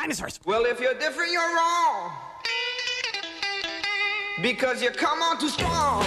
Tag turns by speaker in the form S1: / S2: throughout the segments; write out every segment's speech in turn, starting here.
S1: Dinosaurs.
S2: Well, if you're different, you're wrong. Because you come on too strong.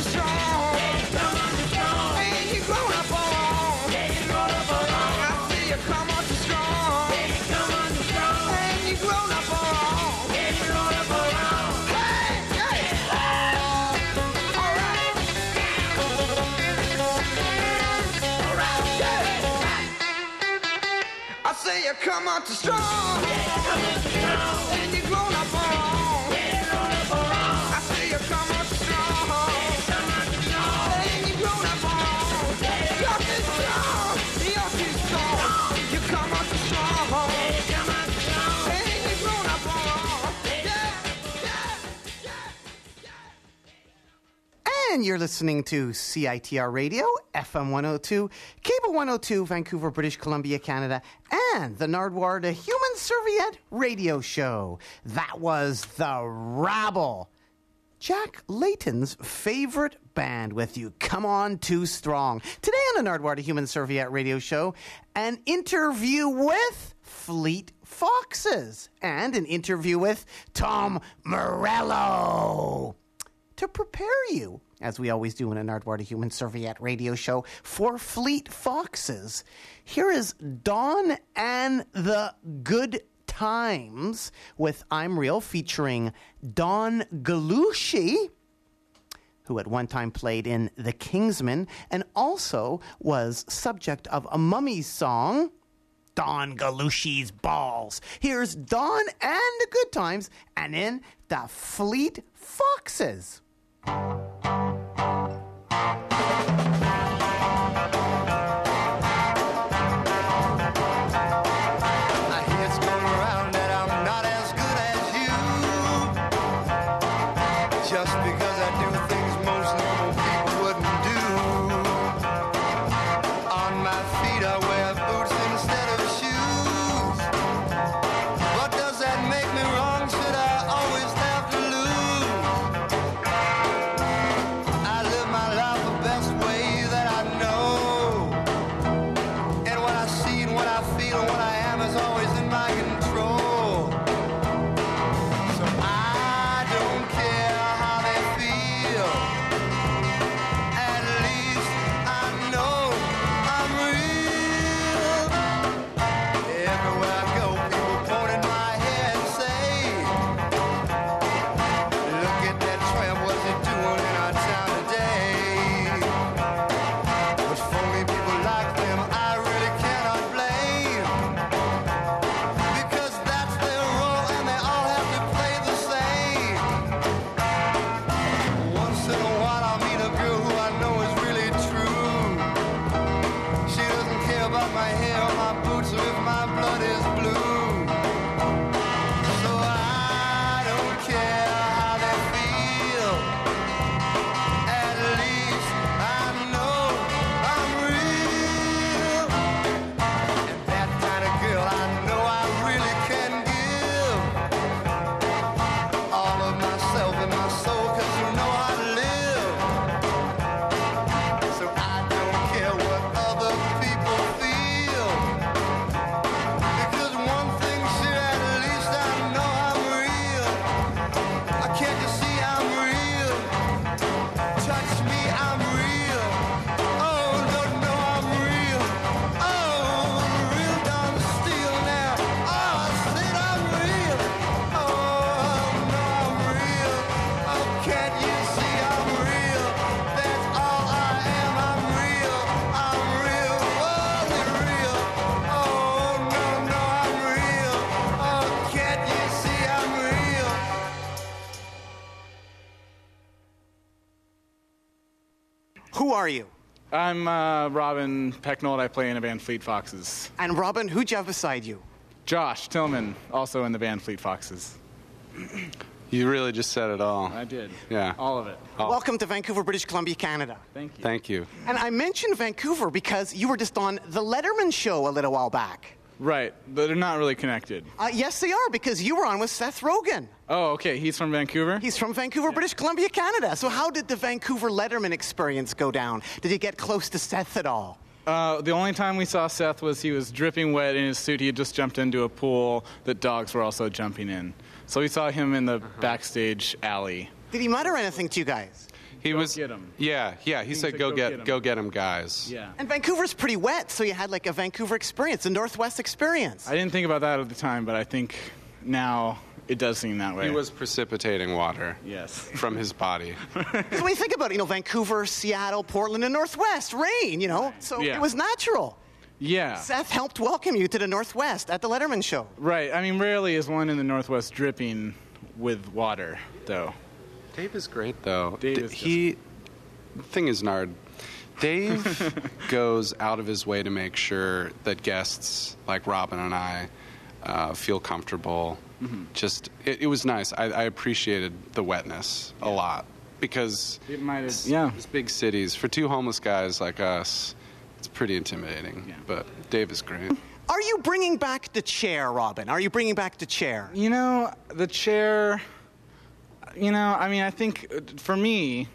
S2: and you're
S1: listening to CITR Radio, FM 102, Cable 102, Vancouver, British Columbia, Canada, and the Nardwuar the Human Serviette Radio Show. That was The Rabble. Jack Layton's favorite band with you. Come on, Too Strong. Today on the Nardwuar the Human Serviette Radio Show, an interview with Fleet Foxes and an interview with Tom Morello to prepare you as we always do in an Nardwuar to Human Serviette radio show, for Fleet Foxes. Here is Don and the Good Times with I'm Real featuring Don Gallucci, who at one time played in The Kingsmen and also was subject of a mummy song, Don Gallucci's Balls. Here's Don and the Good Times and in The Fleet Foxes. Who are you?
S3: I'm uh, Robin Pecknold. I play in a band Fleet Foxes.
S1: And Robin, who'd you have beside you?
S3: Josh Tillman, also in the band Fleet Foxes.
S4: You really just said it all.
S3: I did.
S4: Yeah.
S3: All of it.
S1: Welcome to Vancouver, British Columbia, Canada.
S3: Thank you.
S4: Thank you.
S1: And I mentioned Vancouver because you were just on the Letterman show a little while back.
S3: Right. but They're not really connected.
S1: Uh, yes, they are because you were on with Seth Rogen.
S3: Oh, okay. He's from Vancouver?
S1: He's from Vancouver, British Columbia, Canada. So, how did the Vancouver Letterman experience go down? Did you get close to Seth at all?
S3: Uh, the only time we saw Seth was he was dripping wet in his suit. He had just jumped into a pool that dogs were also jumping in. So we saw him in the backstage alley.
S1: Did he mutter anything to you guys?
S4: He was.
S3: get 'em.
S4: Yeah, yeah. He, said,
S3: said,
S4: "Go,
S3: "Go
S4: get,
S3: get 'em."
S4: go get him, guys."
S3: Yeah.
S1: And Vancouver's pretty wet, so you had like a Vancouver experience, a Northwest experience.
S3: I didn't think about that at the time, but I think now it does seem that way.
S4: He was precipitating water
S3: Yes.
S4: from his body.
S1: so when you think about it, you know, Vancouver, Seattle, Portland, and Northwest, rain, you know, so
S3: Yeah.
S1: it was natural.
S3: Yeah.
S1: Seth helped welcome you to the Northwest at the Letterman show.
S3: Right. I mean, rarely is one in the Northwest dripping with water, though.
S4: Dave is great, though.
S3: Dave
S4: D-
S3: is
S4: he. The thing is, Nard. Dave goes out of his way to make sure that guests like Robin and I uh, feel comfortable.
S3: Mm-hmm.
S4: Just, it, it was nice. I, I appreciated the wetness a lot because
S3: It might have. Yeah.
S4: these big cities for two homeless guys like us, it's pretty intimidating.
S3: Yeah.
S4: But Dave is great.
S1: Are you bringing back the chair, Robin? Are you bringing back the chair?
S3: You know, the chair. You know, I mean, I think uh, for me,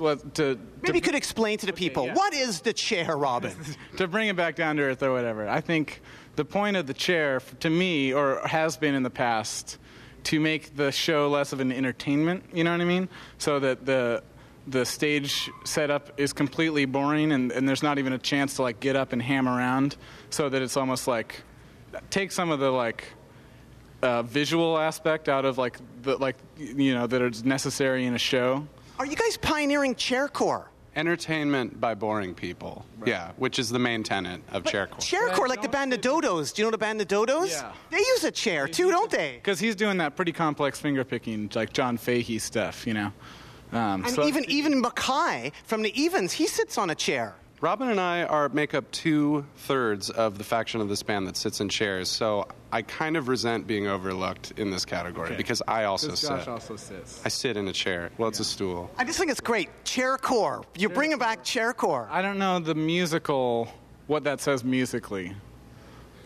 S3: uh, to
S1: Maybe you could explain to the people
S3: yeah.
S1: what is the chair, Robin?
S3: to bring it back down to earth or whatever. I think the point of the chair, to me, or has been in the past, to make the show less of an entertainment. You know what I mean? So that the the stage setup is completely boring, and, and there's not even a chance to like get up and ham around. So that it's almost like take some of the like uh, visual aspect out of like the like you know that is necessary in a show.
S1: Are you guys pioneering chaircore?
S4: Entertainment by boring people. Yeah, which is the main tenet of chaircore.
S1: Chaircore,
S3: Right,
S1: like the band of Dodos. Do you know the band of Dodos?
S3: Yeah.
S1: They use a chair too, don't they?
S3: Because he's doing that pretty complex finger picking, like John Fahey stuff, you know. Um,
S1: And
S3: so-
S1: even even MacKaye from the Evens, he sits on a chair.
S4: Robin and I are make up two thirds of the faction of this band that sits in chairs. So I kind of resent being overlooked in this category
S3: Okay.
S4: because I also
S3: Because
S4: sit.
S3: Josh also sits.
S4: I sit in a chair. Well, it's a stool.
S1: I just think it's great. Chaircore. You're bringing back chaircore.
S3: I don't know the musical, what that says musically.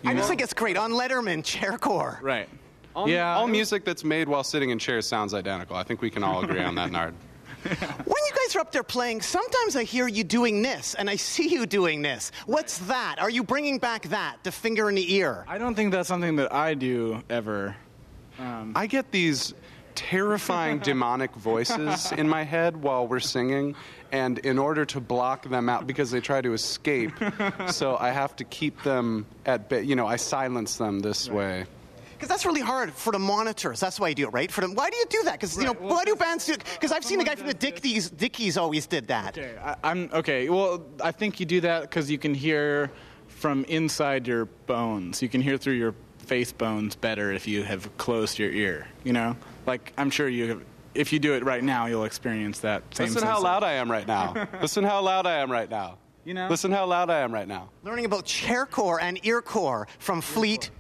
S1: I just think it's great. On Letterman, chaircore.
S3: Right.
S4: All,
S3: yeah.
S4: all music that's made while sitting in chairs sounds identical. I think we can all agree on that, Nard.
S1: When you guys are up there playing, sometimes I hear you doing this, and I see you doing this. What's that? Are you bringing back that? The finger in the ear?
S3: I don't think that's something that I do ever.
S4: Um, I get these terrifying demonic voices in my head while we're singing and in order to block them out because they try to escape so i have to keep them at bay you know i silence them this way
S1: Because that's really hard for the monitors. That's why you do it, right? For them. Why do you do that? Because you know,
S3: well,
S1: why do bands do? Because I've seen the guy from the. Dickies. Dickies always did that.
S3: Okay, I, I'm okay. Well, I think you do that because you can hear from inside your bones. You can hear through your face bones better if you have closed your ear. You know, like I'm sure you. Have, if you do it right now, you'll experience that same.
S4: listen how loud i am right now listen how loud i am right now
S3: You know?
S4: listen how loud i am right now
S1: Learning about chair core and ear core from Fleet.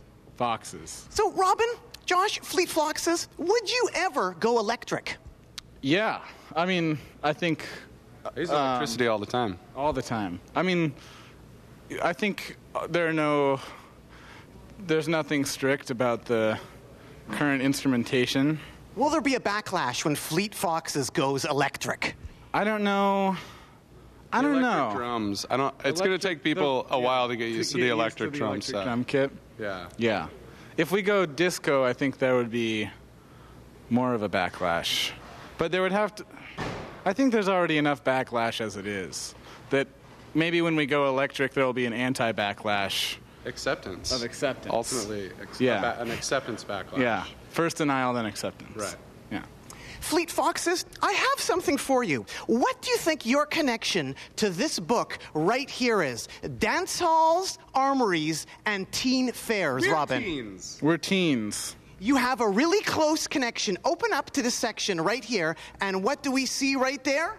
S3: Foxes.
S1: So, Robin, Josh, Fleet Foxes, would you ever go electric?
S3: Yeah, I mean, I think
S4: i use electricity um, all the time
S3: all the time. I mean, I think uh, there are no, there's nothing strict about the current instrumentation.
S1: Will there be a backlash when Fleet Foxes goes electric?
S3: I don't know. I don't
S4: electric
S3: know.
S4: drums i don't it's going to take people
S3: the-
S4: a
S3: yeah,
S4: while to get used to, the electric
S3: the
S4: drum
S3: electric
S4: set
S3: drum kit.
S4: Yeah
S3: Yeah. If we go disco, I think there would be more of a backlash. But there would have to. I think there's already enough backlash as it is. That maybe when we go electric, there will be an anti backlash.
S4: acceptance
S3: Of acceptance.
S4: ultimately ex-
S3: Yeah.
S4: ba- an acceptance backlash
S3: Yeah. First denial, then acceptance.
S4: Right.
S3: Yeah.
S1: Fleet Foxes, I have something for you. What do you think your connection to this book right here is? Dance halls, armories, and teen fairs, Robin.
S4: Teens.
S3: We're teens.
S1: You have a really close connection. Open up to this section right here, and what do we see right there?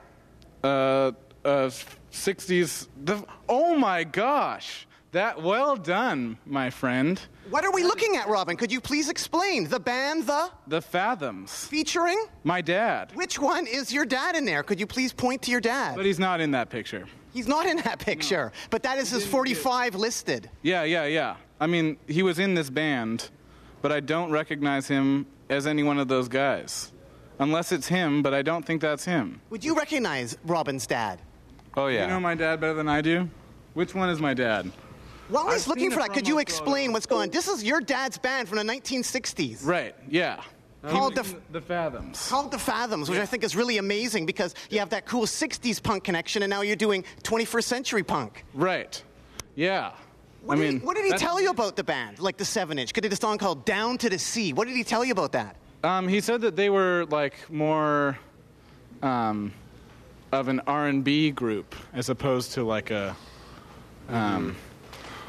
S3: Uh, uh, 60s. The, oh my gosh. That well done, my friend.
S1: What are we looking at, Robin? Could you please explain? The band, the
S3: The Fathoms.
S1: featuring?
S3: My dad.
S1: Which one is your dad in there? Could you please point to your dad?
S3: But he's not in that picture.
S1: He's not in that picture, but that is his 45 listed.
S3: Yeah, yeah, yeah. I mean, he was in this band, but I don't recognize him as any one of those guys. Unless it's him, but I don't think that's him.
S1: Would you recognize Robin's dad?
S4: Oh yeah.
S3: You know my dad better than I do? Which one is my dad?
S1: While he's
S3: I've
S1: looking for that, could you explain
S3: photo.
S1: what's going on? This is your dad's band from the 1960s.
S3: Right, yeah.
S1: Called
S3: He
S1: the-
S3: in the Fathoms.
S1: Called The Fathoms, which I think is really amazing because you have that cool 60s punk connection and now you're doing 21st century punk.
S3: Right. Yeah.
S1: What,
S3: I
S1: did,
S3: mean,
S1: he, what did he tell you about the band, like the 7 inch? Could he did a song called Down to the Sea. What did he tell you about that?
S3: Um, he said that they were like more um, of an R&B group as opposed to like a um,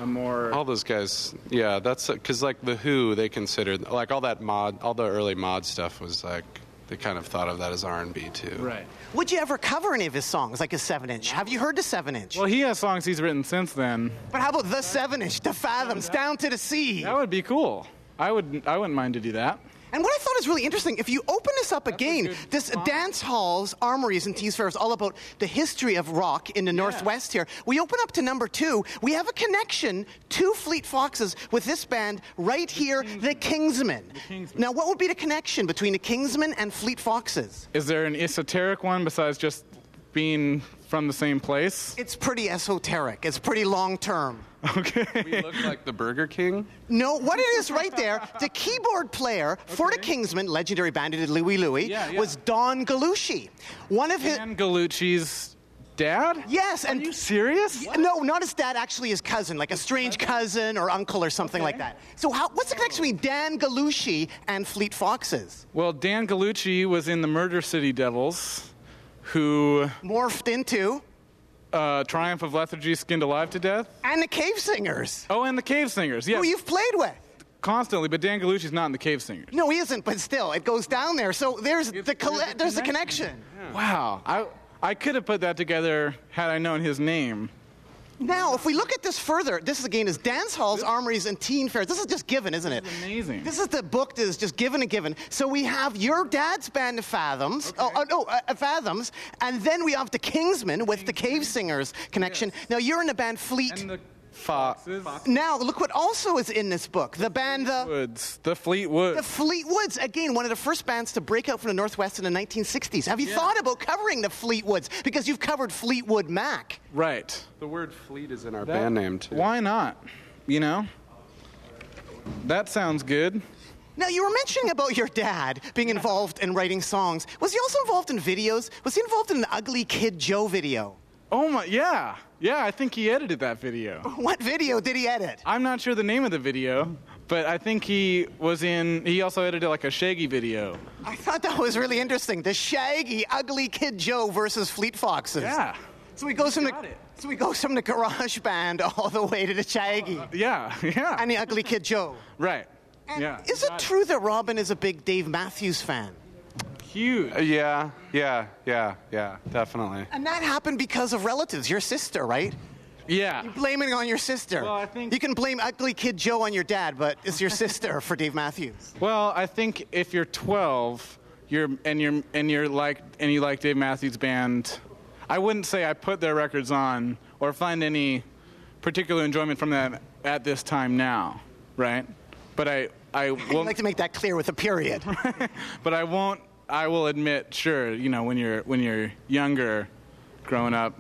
S3: a more
S4: All those guys, yeah, that's because like the Who, they considered like all that mod, all the early mod stuff was like they kind of thought of that as R and B too.
S3: right.
S1: Would you ever cover any of his songs, like his 7 inch? Have you heard the 7 inch?
S3: Well, he has songs he's written since then.
S1: But how about the 7 inch, The Fathoms, Down to the Sea?
S3: That would be cool. I would I wouldn't mind to do that.
S1: And what I thought is really interesting, if you open this up again, this
S3: spot.
S1: dance halls, armories, and teas fairs, all about the history of rock in the Northwest here. We open up to number two. We have a connection to Fleet Foxes with this band right here, the Kingsmen.
S3: Kingsmen.
S1: Now, what would be the connection between the Kingsmen and Fleet Foxes?
S3: Is there an esoteric one besides just being from the same place?
S1: It's pretty esoteric. It's pretty long term.
S3: Okay.
S4: We look like the Burger King.
S1: No, what it is right there, the keyboard player for the Kingsmen, legendary bandit who Louie Louie,
S3: Yeah, yeah.
S1: was Don Gallucci. One of his.
S3: Dan Gallucci's dad?
S1: Yes, and
S3: Are you serious?
S1: No, not his dad. Actually, his cousin, like a strange cousin or uncle or something like that. So, how, what's the connection between Dan Gallucci and Fleet Foxes?
S3: Well, Dan Gallucci was in the Murder City Devils, who
S1: Morphed into
S3: uh, Triumph of Lethargy skinned alive to death.
S1: and the Cave Singers,
S3: Oh, and the Cave Singers. Yeah,
S1: who you've played with.
S3: constantly. But Dan Gallucci's not in the Cave Singers.
S1: No, he isn't, but still, it goes down there. So there's the colle-
S3: there's a
S1: there's the
S3: connection.
S1: connection.
S3: Wow, I I could have put that together had I known his name.
S1: Now, if we look at this further, this is again is dance halls, armories, and teen fairs. This is just given, isn't it? it?
S3: is amazing.
S1: This is the book that is just given and given. So we have your dad's band of Fathoms. Oh, oh, no, uh, uh, Fathoms, and then we have the Kingsmen with the Cave Singers connection. Now you're in the band Fleet.
S3: And Foxes,
S1: now look what also is in this book. The band the.
S3: Woods, the Fleetwood.
S1: The Fleetwoods, again, one of the first bands to break out from the Northwest in the 1960s. Have you thought about covering the Fleetwoods? Because you've covered Fleetwood Mac.
S3: right.
S4: The word fleet is in our
S3: That-
S4: band name too.
S3: Why not? You know? That sounds good.
S1: Now, you were mentioning about your dad being involved in writing songs. Was he also involved in videos? Was he involved in an Ugly Kid Joe video?
S3: Oh my, yeah. Yeah, I think he edited that video.
S1: What video did he edit?
S3: I'm not sure the name of the video, but I think he was in, he also edited like a Shaggy video.
S1: I thought that was really interesting. The shaggy, ugly Kid Joe versus Fleet Foxes.
S3: Yeah.
S1: So he goes from the
S3: it.
S1: so he goes from the garage band all the way to the shaggy uh,
S3: Yeah, yeah.
S1: and the ugly Kid Joe.
S3: right.
S1: And
S3: yeah.
S1: Is it true that Robin is a big Dave Matthews fan?
S3: Huge.
S4: Uh, yeah, yeah, yeah, yeah, definitely.
S1: And that happened because of relatives. Your sister, right?
S3: Yeah.
S1: You Blaming it on your sister.
S3: Well, I think-
S1: you can blame ugly Kid Joe on your dad, but it's your sister for Dave Matthews.
S3: Well, I think if you're 12, you're and you're and you're like and you like Dave Matthews Band, I wouldn't say I put their records on or find any particular enjoyment from them at this time now, right? But I I
S1: I'd like to make that clear with a period.
S3: but I won't I will admit, sure, you know, when you're when you're younger growing up,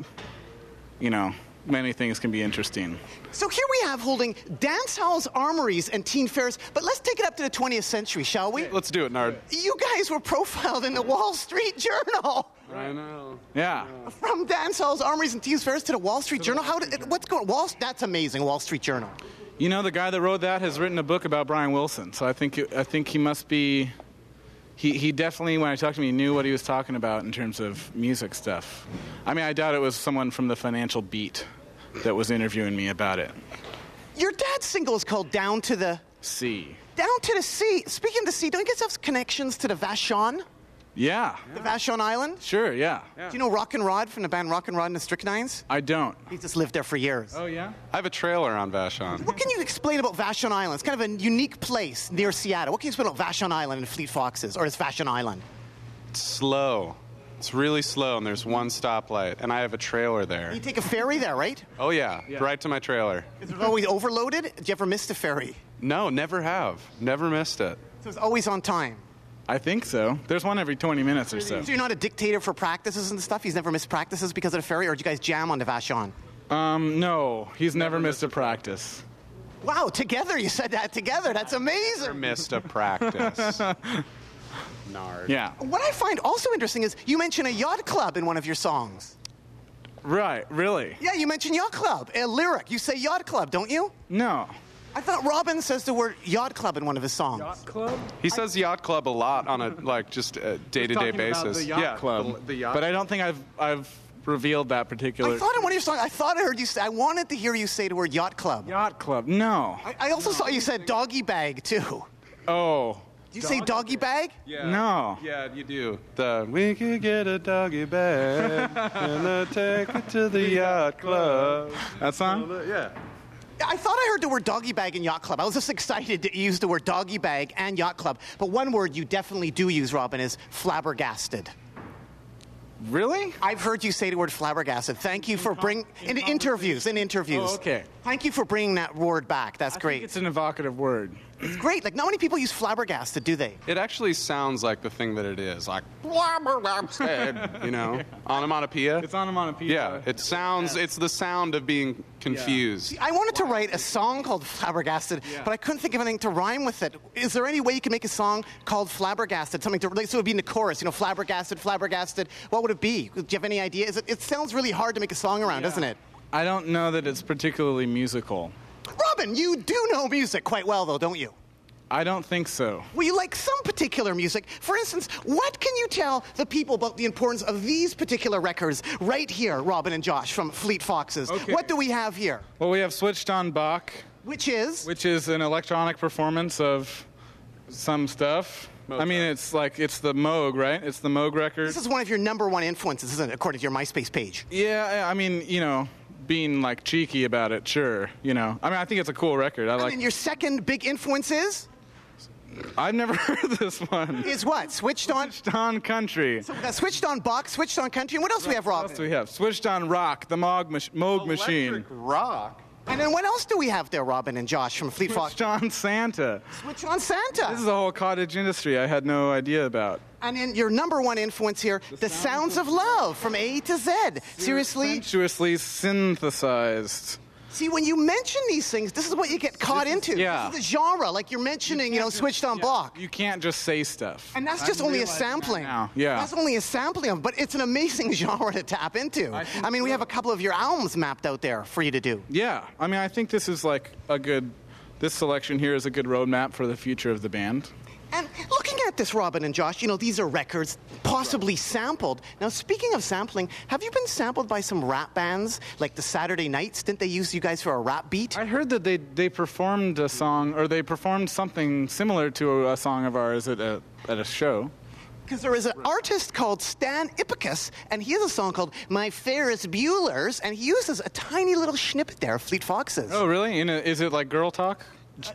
S3: you know, many things can be interesting.
S1: So here we have holding dance halls, armories, and teen fairs. But let's take it up to the 20th century, shall we?
S4: Let's do it, Nard.
S1: You guys were profiled in the Wall Street Journal.
S4: I know.
S3: Yeah.
S1: From dance halls, armories, and teen fairs to the Wall Street Journal. How did, what's going? On? Wall? That's amazing. Wall Street Journal.
S3: You know, the guy that wrote that has written a book about Brian Wilson, so I think I think he must be. He, he definitely, when I talked to him, he knew what he was talking about in terms of music stuff. I mean, I doubt it was someone from the Financial Beat that was interviewing me about it.
S1: Your dad's single is called "Down to the
S3: Sea.
S1: Down to the Sea." Speaking of the sea, don't you guys have connections to the Vashon?
S3: Yeah.
S1: The Vashon Island?
S3: Sure. Yeah.
S1: Do you know Rock and Rod from the band Rock and Rod and the Strychnines?
S3: I don't.
S1: He just lived there for years.
S3: Oh yeah.
S4: I have a trailer on Vashon.
S1: What can you explain about Vashon Island? It's kind of a unique place near Seattle. What can you explain about Vashon Island and Fleet Foxes, or is Vashon Island?
S4: It's slow. It's really slow, and there's one stoplight, and I have a trailer there.
S1: You take a ferry there, right?
S4: Oh yeah, right to my trailer.
S1: Is it always overloaded? Did you ever miss the ferry?
S4: No, never have. Never missed it.
S1: So it's always on time.
S3: I think so. There's one every 20 minutes or so.
S1: So you're not a dictator for practices and stuff? He's never missed practices because of the ferry, or did you guys jam on the Vashon?
S3: Um, no, he's never missed a practice.
S1: Wow, together you said that together. That's amazing.
S4: Never missed a practice. Nard.
S3: Yeah.
S1: What I find also interesting is you mention a yacht club in one of your songs.
S3: Right. Really?
S1: Yeah, you mention yacht club. A lyric. You say yacht club, don't you?
S3: No.
S1: I thought Robin says the word yacht club in one of his songs.
S3: Yacht club.
S4: He says yacht club a lot on a like just a day-to-day basis.
S3: the yacht
S4: yeah,
S3: club.
S4: The, the yacht.
S3: But I don't think I've I've revealed that particular
S1: I thought in one of your songs, I thought I heard you say, I wanted to hear you say the word yacht club.
S3: yacht club. No.
S1: I, I also saw you said doggy bag too.
S3: Oh.
S1: Do you say doggy bag?
S4: Yeah.
S3: No.
S4: Yeah, you do. The we could get a doggy bag and take it to the yacht club.
S3: That song?
S4: Yeah.
S1: I thought I heard the word doggy bag and yacht club. I was just excited to use the word doggy bag and yacht club. But one word you definitely do use, Robin, is flabbergasted.
S3: Really?
S1: I've heard you say the word flabbergasted. Thank you for bring in interviews. In interviews.
S3: Oh, okay.
S1: Thank you for bringing that word back. That's
S3: I
S1: great.
S3: think it's an evocative word.
S1: It's great. Like not many people use flabbergasted, do they?
S4: It actually sounds like the thing that it is, like you know, onomatopoeia.
S3: It's onomatopoeia.
S4: Yeah, it sounds. It's the sound of being confused.
S1: I wanted to write a song called Flabbergasted, but I couldn't think of anything to rhyme with it. Is there any way you can make a song called Flabbergasted? Something to relate, so it would be in the chorus, you know, Flabbergasted, Flabbergasted. What would it be? Do you have any idea? Is it, it sounds really hard to make a song around, doesn't it?
S3: I don't know that it's particularly musical.
S1: Robin, you do know music quite well, though, don't you?
S3: I don't think so.
S1: Well, you like some particular music. For instance, what can you tell the people about the importance of these particular records right here, Robin and Josh from Fleet Foxes?
S3: Okay.
S1: What do we have here?
S3: Well, we have switched on Bach,
S1: Which is?
S3: which is an electronic performance of some stuff. I mean, it's like it's the Moog, right? It's the Moog record.
S1: This is one of your number one influences, isn't it, according to your MySpace page?
S3: Yeah, I I mean, you know, being like cheeky about it, sure. You know, I mean, I think it's a cool record. I
S1: And
S3: like.
S1: then your second big influence is?
S3: I've never heard this one.
S1: Is what? Switched on?
S3: Switched on country.
S1: Uh, switched on Bach, switched on country. And what else do we have,
S3: What else do we have? Switched on rock, the Moog, mach- Moog machine.
S4: rock.
S1: And then what else do we have there, Robin and Josh from Fleet Fox?
S3: Switched on Santa.
S1: Switch on Santa.
S3: This is a whole cottage industry I had no idea about.
S1: and then your number one influence here, The, Sounds of Love from A to Z. Seriously?
S3: Sensuously synthesized.
S1: See, when you mention these things, this is what you get caught into.
S3: yeah.
S1: This is the genre, like you're mentioning, you, know, switched on block.
S3: You can't just say stuff.
S1: And that's
S3: I'm
S1: just only a
S3: realizing that
S1: sampling.
S3: Yeah.
S1: That's only a sampling of, but it's an amazing genre to tap into. I,
S3: think
S1: mean, we have a couple of your albums mapped out there for you to do.
S3: Yeah, I mean, I think this is like a good. This selection here is a good roadmap for the future of the band.
S1: And looking at this, Robin and Josh, you know, these are records possibly sampled. Now, speaking of sampling, have you been sampled by some rap bands like the Saturday Knights? Didn't they use you guys for a rap beat?
S3: I heard that they they performed a song or they performed something similar to a song of ours at a at a show.
S1: Because there is an artist called Stan Ipcus, and he has a song called My Ferris Bueller's, and he uses a tiny little snippet there of Fleet Foxes.
S3: Oh, really? In a, is it like girl talk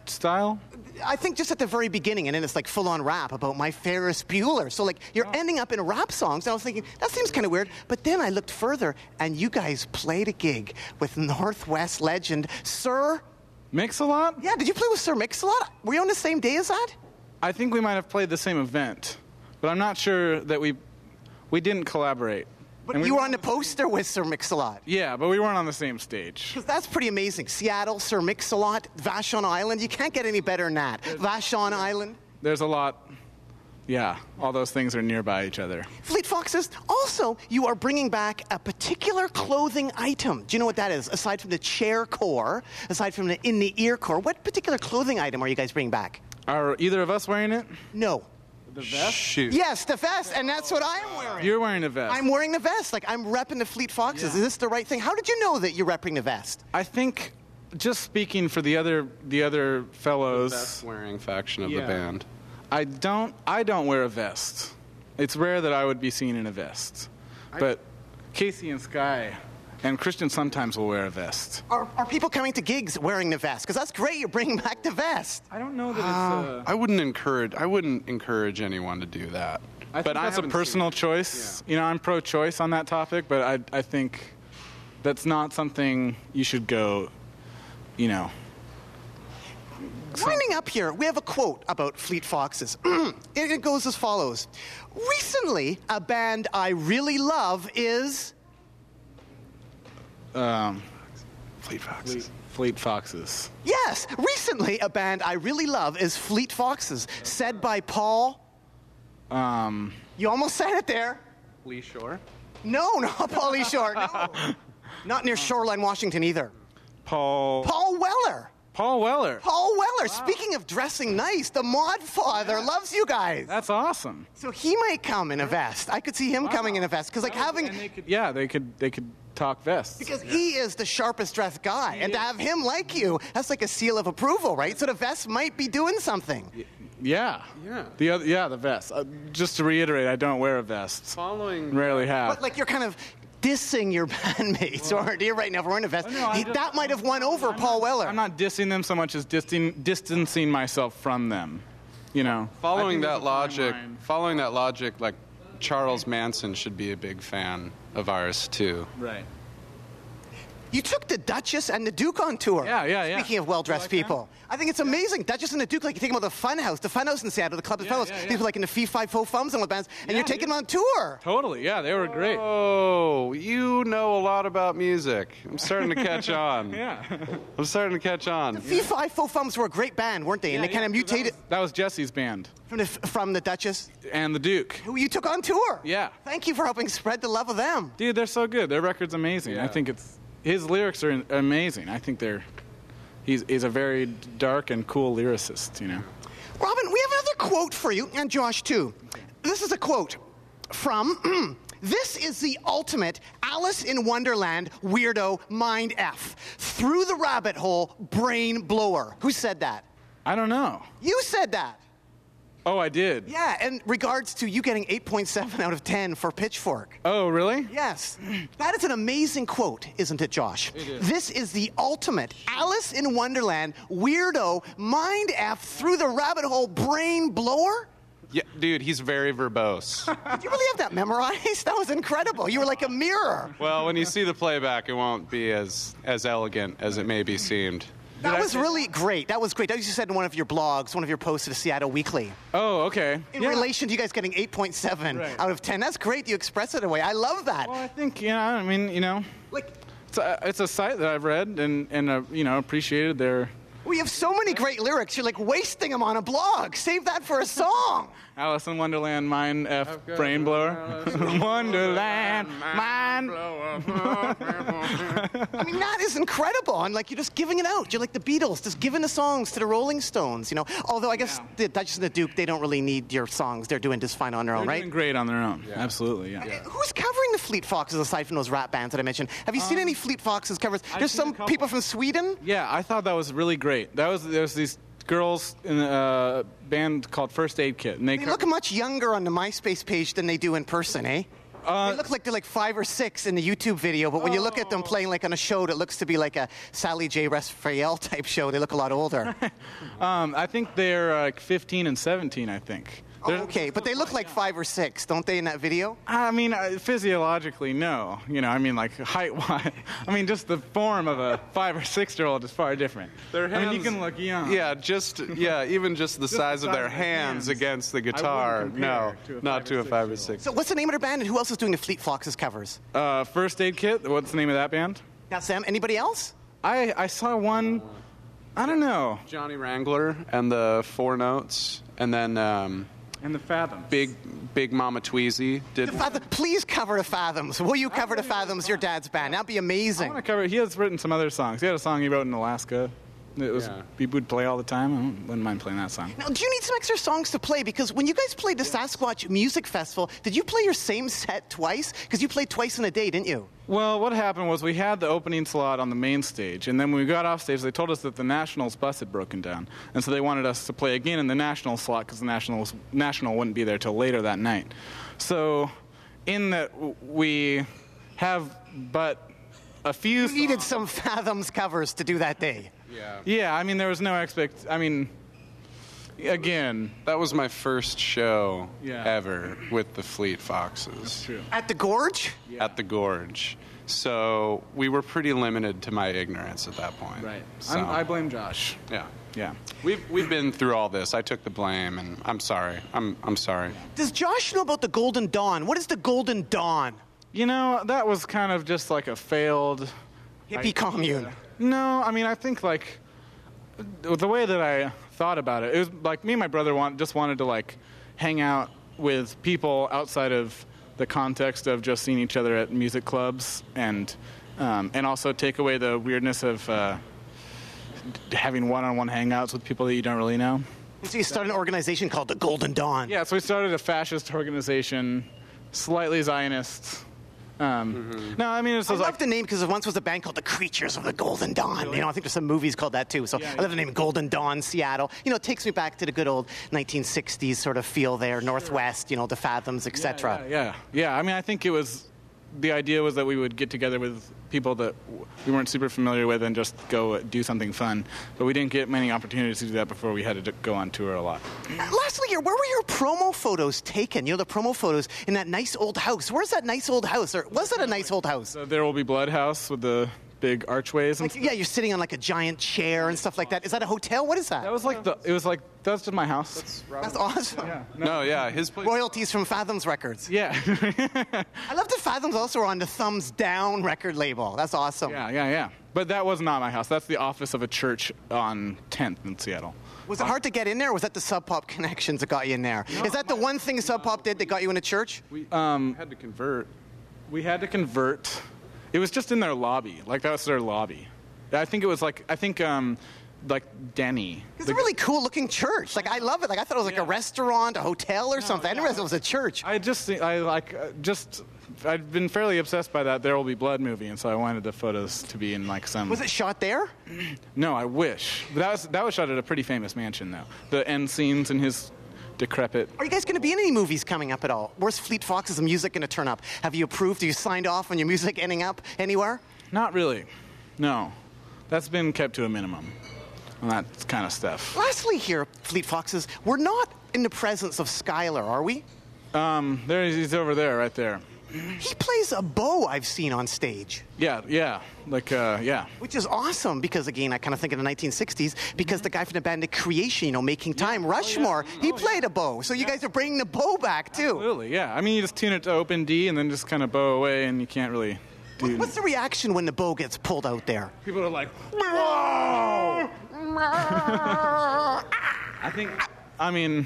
S3: style?
S1: I think just at the very beginning, and then it's like full on rap about my Ferris Bueller. So, like, you're oh. ending up in rap songs. And I was thinking, that seems kind of weird. But then I looked further, and you guys played a gig with Northwest legend Sir.
S3: Mix a lot?
S1: Yeah, did you play with Sir Mix-a-Lot? Were you on the same day as that?
S3: I think we might have played the same event, but I'm not sure that we we didn't collaborate.
S1: But
S3: And we
S1: you were on the poster with Sir Mix-a-Lot.
S3: Yeah, but we weren't on the same stage.
S1: Because that's pretty amazing. Seattle, Sir Mix-a-Lot, Vashon Island. You can't get any better than that. Vashon Island.
S3: There's a lot. Yeah, all those things are nearby each other.
S1: Fleet Foxes, also, you are bringing back a particular clothing item. Do you know what that is? Aside from the chair core, aside from the in the ear core, what particular clothing item are you guys bringing back?
S3: Are either of us wearing it?
S1: No.
S3: The vest?
S4: Shoot.
S1: Yes, the vest, and that's what I'm wearing.
S3: You're wearing a vest.
S1: I'm wearing the vest. Like, I'm repping the Fleet Foxes. Is this the right thing? How did you know that you're repping the vest?
S3: I think, just speaking for the other the other fellows,
S4: Best wearing faction of
S3: Yeah.
S4: the band.
S3: I don't I don't wear a vest. It's rare that I would be seen in a vest. But Casey and Sky and Christian sometimes will wear a vest.
S1: Are, are people coming to gigs wearing the vest? Because that's great. You're bringing back the vest.
S3: I don't know that it's. Uh,
S4: I wouldn't encourage. I wouldn't encourage anyone to do that.
S3: I
S4: but I
S3: that's a personal
S4: seen it.
S3: choice. You know, I'm pro-choice on that topic, but I, I think that's not something you should go. You know,
S1: Winding up here, we have a quote about Fleet Foxes. it it goes as follows Recently, a band I really love is.
S3: Um,
S4: Fleet Foxes.
S3: Fleet Foxes.
S1: Yes, recently, a band I really love is Fleet Foxes, said by Paul.
S3: Um,
S1: You almost said it there.
S4: Lee Shore.
S1: No, not Paulie Shore. No. Not near Shoreline, Washington either.
S3: Paul.
S1: Paul Weller.
S3: Paul Weller.
S1: Paul Weller. Speaking of dressing nice, the mod father loves you guys.
S3: That's awesome.
S1: So he might come in a vest. I could see him coming in a vest because, like, having
S3: And they could, yeah, they could they could talk vests.
S1: because he is the sharpest dressed guy, and to have him like you, that's like a seal of approval, right? So the vest might be doing something.
S3: yeah.
S4: Yeah.
S3: The other, yeah, the vest. Uh, just to reiterate, I don't wear a vest.
S4: Following.
S3: Rarely have.
S1: But like you're kind of dissing your bandmates, or you're right now. If we're a vest,
S3: no, I'm
S1: he-
S3: just-
S1: that might have won over Paul Weller.
S3: I'm not dissing them so much as distan- distancing myself from them. You know.
S4: Following that
S3: there's a fine
S4: logic. Following that logic, like Charles Manson should be a big fan of ours too.
S3: Right.
S1: You took the Duchess and the Duke on tour.
S3: Yeah, yeah, yeah.
S1: Speaking of well-dressed
S3: You like
S1: people, I think it's amazing. Duchess and the Duke, like you take them to the Funhouse, the Funhouse in Seattle, the Club of
S3: Yeah,
S1: Fellows.
S3: yeah, yeah.
S1: People like in the Fee Fi Fo Fums and with bands, and
S3: Yeah,
S1: you're taking
S3: dude.
S1: them on tour.
S3: Totally. Yeah, they were great.
S4: Oh, you know a lot about music. I'm starting to catch on.
S3: Yeah.
S4: I'm starting to catch on.
S1: Fee Fi Fo Fums were a great band, weren't they? And
S3: Yeah,
S1: they kind of mutated
S3: That was, that was Jesse's band
S1: from the from the Duchess,
S3: and the Duke.
S1: who you took on tour.
S3: Yeah.
S1: Thank you for helping spread the love of them.
S3: Dude, they're so good. Their record's amazing. I think it's his lyrics are amazing. I think they're he's he's a very dark and cool lyricist. You know.
S1: Robin, we have another quote for you, and Josh too. This is a quote from. This is the ultimate Alice in Wonderland weirdo mind F. Through the rabbit hole, brain blower. Who said that?
S3: I don't know.
S1: You said that.
S3: Oh, I did.
S1: Yeah, in regards to you getting 8.7 out of 10 for Pitchfork.
S3: Oh, really?
S1: Yes. That is an amazing quote, isn't it, Josh?
S3: It is.
S1: This is the ultimate Alice in Wonderland weirdo mind F through the rabbit hole brain blower?
S4: Yeah, dude, he's very verbose.
S1: Did you really have that memorized? That was incredible. You were like a mirror.
S4: well, when you see the playback, it won't be as as elegant as it maybe seemed.
S1: That was really great. That was great. That was you said in one of your blogs, one of your posts to Seattle Weekly.
S3: Oh, okay.
S1: In
S3: Yeah.
S1: relation to you guys getting 8.7
S3: Right.
S1: out of 10. That's great. You express it away. I love that.
S3: Well, I think yeah. I mean, you know,
S1: Like,
S3: it's a, it's a site that I've read and and uh, you know appreciated their
S1: we have so many great lyrics. You're like wasting them on a blog. Save that for a song.
S3: Alice in Wonderland, mind F Brain Blower. Wonderland, Mind
S1: I mean, that is incredible. And like, you're just giving it out. You're like the Beatles, just giving the songs to the Rolling Stones, you know? Although I guess the Duchess and the Duke, they don't really need your songs. They're doing just fine on their own,
S3: They're
S1: right?
S3: doing great on their own. Absolutely, yeah.
S1: Who's covering the Fleet Foxes aside from those rap bands that I mentioned? Have you seen um, any Fleet Foxes covers?
S3: I've
S1: There's some people from Sweden.
S3: Yeah, I thought that was really great. That was there's these girls in a band called First Aid Kit, and they,
S1: They
S3: co-
S1: look much younger on the MySpace page than they do in person, eh?
S3: Uh,
S1: they look like they're like five or six in the YouTube video, but when you look at
S3: Oh.
S1: them playing like on a show that looks to be like a Sally J. Raphael type show, they look a lot older.
S3: um, I think they're uh, like 15 and 17. I think. They're-
S1: okay, but they look like five or six, don't they, in that video?
S3: I mean, uh, physiologically, no. You know, I mean, like height wise. I mean, just the form of a five or six year old is far different.
S4: Their hands.
S3: I mean, you can look young.
S4: Yeah, just yeah, even just the size of
S3: size
S4: their
S3: of their
S4: hands
S3: hands.
S4: against the guitar. No,
S3: to a
S4: not
S3: five
S4: to
S3: or
S4: a five or
S3: six-year-old.
S4: six.
S1: So, what's the name of their band, and who else is doing the Fleet Foxes covers?
S3: Uh, First Aid Kit. What's the name of that band?
S1: Now, Sam, anybody else?
S3: I I saw one. I don't know.
S4: Johnny Wrangler and the Four Notes, and then um,
S3: And the Fathom.
S4: Big Big Mama Tweezy did.
S1: The Fathom, please cover the Fathoms. Will you cover the Fathoms, your dad's band? That'd be
S3: I
S1: amazing.
S3: want to cover. He has written some other songs. He had a song he wrote in Alaska. It was
S4: Yeah.
S3: people would play all the time. I wouldn't mind playing that song.
S1: Now, do you need some extra songs to play? Because when you guys played the Sasquatch Music Festival, did you play your same set twice? Because you played twice in a day, didn't you?
S3: Well, what happened was we had the opening slot on the main stage, and then when we got off stage, they told us that the Nationals bus had broken down, and so they wanted us to play again in the National slot because the Nationals National wouldn't be there till later that night. So, in that we have but a few.
S1: You needed some Fathoms covers to do that day.
S4: Yeah.
S3: Yeah, I mean there was no expect. I mean, again,
S4: That was my first show
S3: Yeah.
S4: ever with the Fleet Foxes
S3: true.
S1: At the Gorge?
S4: at the Gorge. So we were pretty limited to my ignorance at that point.
S3: Right.
S4: So,
S3: I'm, I blame Josh.
S4: yeah.
S3: Yeah.
S4: We've, we've been through all this. I took the blame, and I'm sorry. I'm, I'm sorry.
S1: Does Josh know about the Golden Dawn? What is the Golden Dawn?
S3: You know, that was kind of just like a failed
S1: Hippie commune.
S3: No, I mean, I think like the way that I thought about it, it was like me and my brother want, just wanted to like hang out with people outside of the context of just seeing each other at music clubs and um, and also take away the weirdness of uh, having one-on-one hangouts with people that you don't really know.
S1: So you started an organization called the Golden Dawn.
S3: Yeah, so we started a fascist organization, slightly Zionist. Um, No, I mean it's
S1: I
S3: like
S1: love the name because there once was a band called the Creatures of the Golden Dawn. You know, I think there's some movies called that too. So
S3: Yeah,
S1: I love the name Golden Dawn, Seattle. You know, it takes me back to the good old 1960s sort of feel there, Northwest. You know, the Fathoms, etc.
S3: Yeah, yeah, yeah. I mean, I think it was the idea was that we would get together with people that we weren't super familiar with and just go do something fun. But we didn't get many opportunities to do that before we had to go on tour a lot.
S1: Lastly, here, where were your promo photos taken? You know, the promo photos in that nice old house. Where's that nice old house? Or was that a nice old house?
S3: So there will be Blood House with the big archways. And
S1: Like, yeah, you're sitting on like a giant chair and stuff like that. Is that a hotel? What is that?
S3: that was like the. It was like that's was just my house.
S1: That's awesome.
S3: Yeah.
S4: No, yeah, his place.
S1: Royalties from Fathoms Records.
S3: Yeah.
S1: I love that Fathoms also are on the Thumbs Down record label. That's awesome.
S3: yeah, yeah, yeah. But that was not my house. That's the office of a church on 10th in Seattle.
S1: Was it hard to get in there, or was that the Sub Pop connections that got you in there? Is that the one thing Sub Pop did that got you in a church?
S4: We um, had to convert.
S3: We had to convert. It was just in their lobby. Like that was their lobby. I think it was like I think um like Denny.
S1: It's a really cool looking church. Like I love it. Like I thought it was like a restaurant, a hotel, or something. I didn't realize it was a church.
S3: I just I like uh, just I've been fairly obsessed by that There Will Be Blood movie, and so I wanted the photos to be in like some.
S1: Was it shot there?
S3: No, I wish. But that was that was shot at a pretty famous mansion though. The end scenes in his decrepit.
S1: Are you guys going to be in any movies coming up at all? Where's Fleet Foxes' music going to turn up? Have you approved? Have you signed off on your music ending up anywhere?
S3: Not really. No, that's been kept to a minimum. On that kind of stuff.
S1: Lastly, here, Fleet Foxes, we're not in the presence of Skyler, are we?
S3: Um, there he's over there, right there.
S1: He plays a bow I've seen on stage.
S3: Yeah, yeah, like uh, yeah.
S1: Which is awesome because, again, I kind of think of the 1960s because the guy from the band The Creation, you know, Making Time, Rushmore, he played a bow. So you guys are bringing the bow back, too.
S3: Absolutely, yeah. I mean, you just tune it to open D and then just kind of bow away, and you can't really do.
S1: What's the reaction when the bow gets pulled out there?
S3: People are like, whoa! I think, I mean,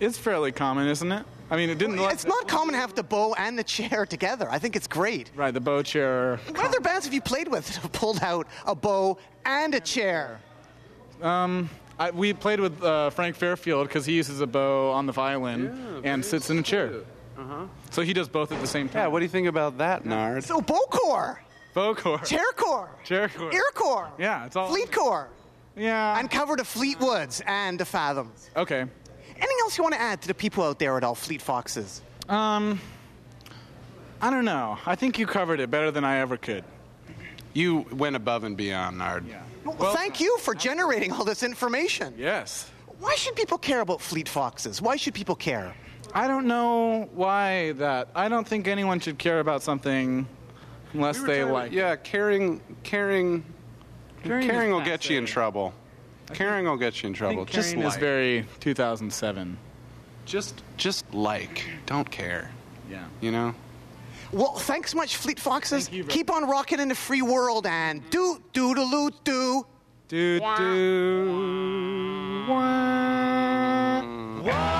S3: it's fairly common, isn't it? I mean, it didn't.
S1: It's not common to have the bow and the chair together. I think it's great.
S3: Right, the bow chair.
S1: What other bands have you played with that have pulled out a bow and a chair?
S3: I, we played with uh, Frank Fairfield because he uses a bow on the violin and sits in a chair. Uh-huh. So he does both at the same time.
S4: Yeah, what do you think about that, Nard?
S1: So bow core,
S3: bow core.
S1: chair core,
S3: Chair core.
S1: ear core,
S3: Yeah, it's all.
S1: fleet core,
S3: Yeah.
S1: and cover the Fleetwoods and the Fathoms.
S3: okay.
S1: Anything else you want to add to the people out there at all, Fleet Foxes?
S3: Um, I don't know. I think you covered it better than I ever could.
S4: You went above and beyond, Nard. Yeah.
S1: Well, thank you for generating all this information.
S3: Yes.
S1: Why should people care about Fleet Foxes? Why should people care?
S3: I don't know why that. I don't think anyone should care about something unless
S4: We
S3: they
S4: talking-
S3: like.
S4: Yeah, caring, caring,
S3: Caring
S4: caring, will get you in trouble. Caring will get you in trouble.
S3: think
S4: Just
S3: caring is
S4: like,
S3: very 2007.
S4: just, just like, don't care.
S3: Yeah.
S4: You know.
S1: Well, thanks much, Fleet Foxes.
S3: Thank you very-
S1: Keep on rocking in the free world and do do do do do.
S3: Do do. Wah.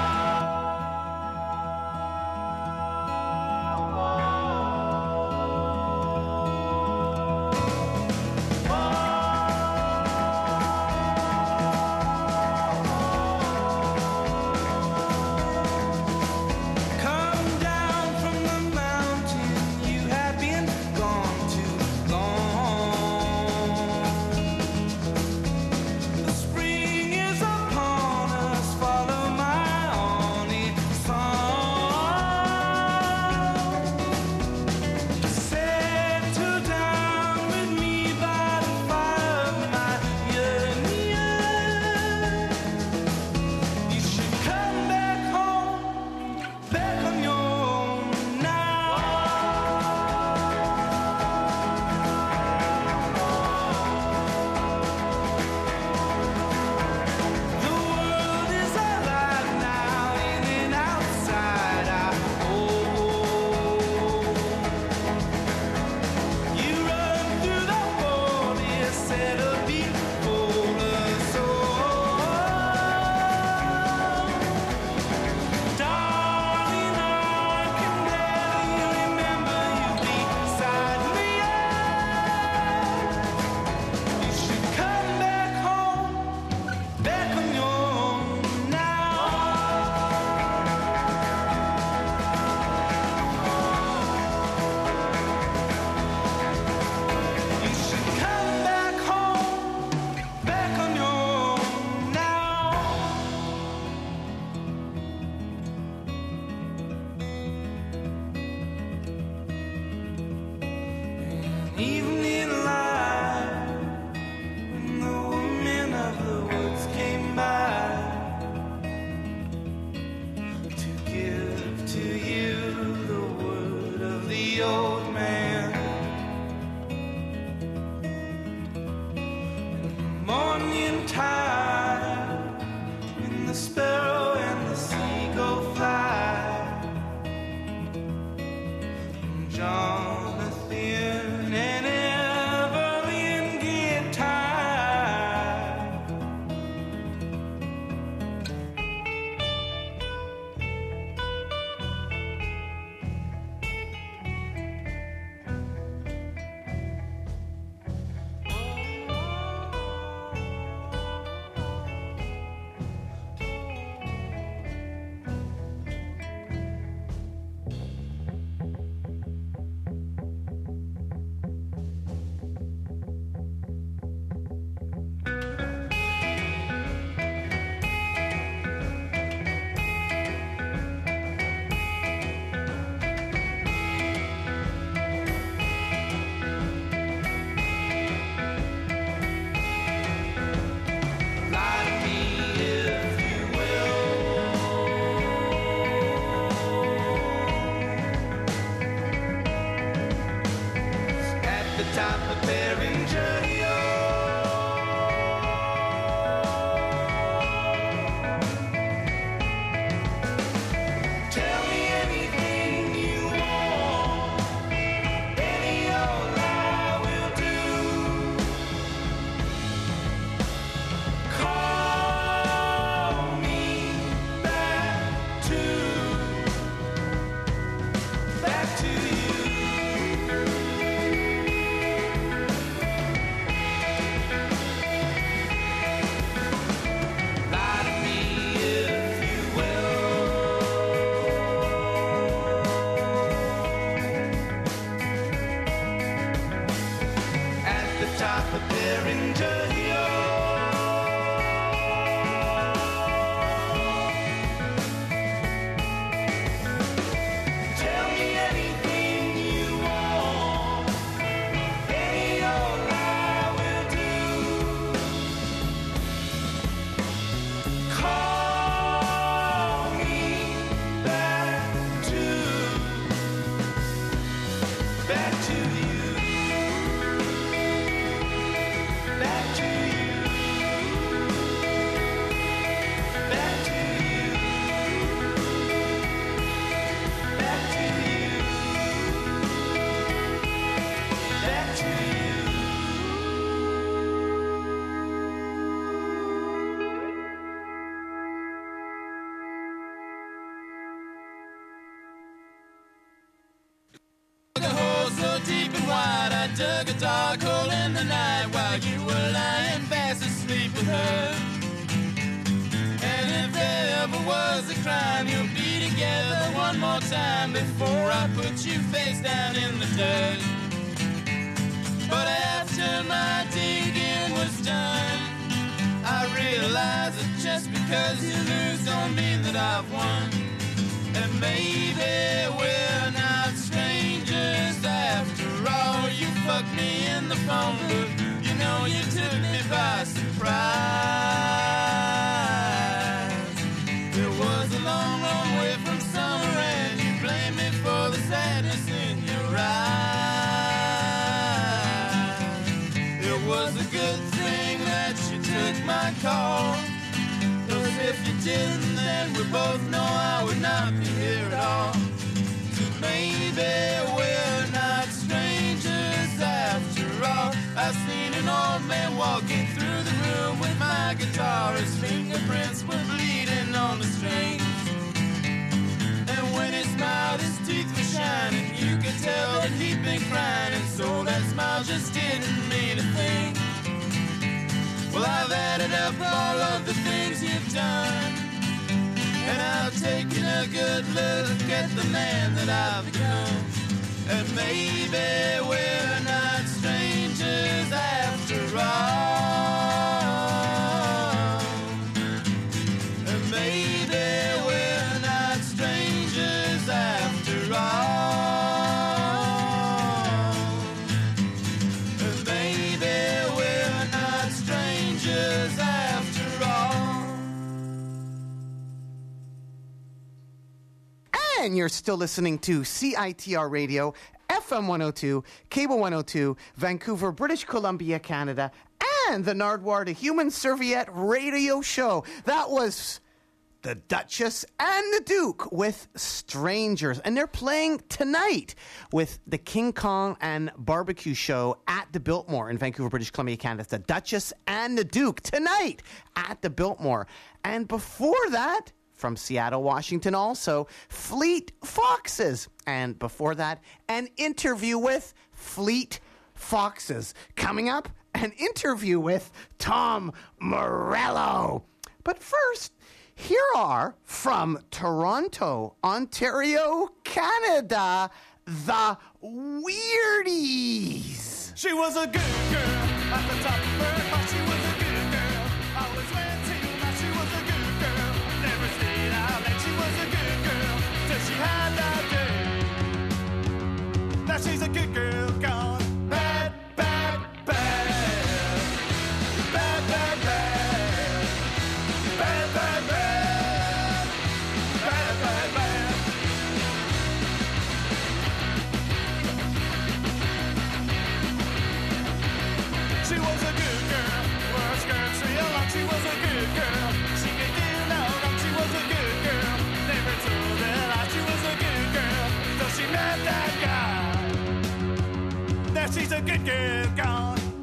S5: guitar. I
S6: be here at all. Maybe we're not strangers after all. I've seen an old man walking through the room with my guitar. His fingerprints were bleeding on the strings. And when he smiled, his teeth were shining. You could tell that he'd been crying, and so that smile just didn't mean a thing. Well, I've added up all of the things you've done. And I've taken a good look at the man that I've become. And maybe we're not strangers after all. And
S1: you're still listening to CITR Radio, FM 102, Cable 102, Vancouver, British Columbia, Canada, and the Nardwuar the Human Serviette Radio Show. That was the Duchess and the Duke with Strangers. And they're playing tonight with the King Kong and Barbecue Show at the Biltmore in Vancouver, British Columbia, Canada. The Duchess and the Duke tonight at the Biltmore. And before that, from Seattle, Washington, also Fleet Foxes. And before that, an interview with Fleet Foxes. Coming up, an interview with Tom Morello. But first, here are from Toronto, Ontario, Canada, the Weirdies.
S7: She was a good girl at the top of her. She was That day. Now she's a good girl gone. She's a good girl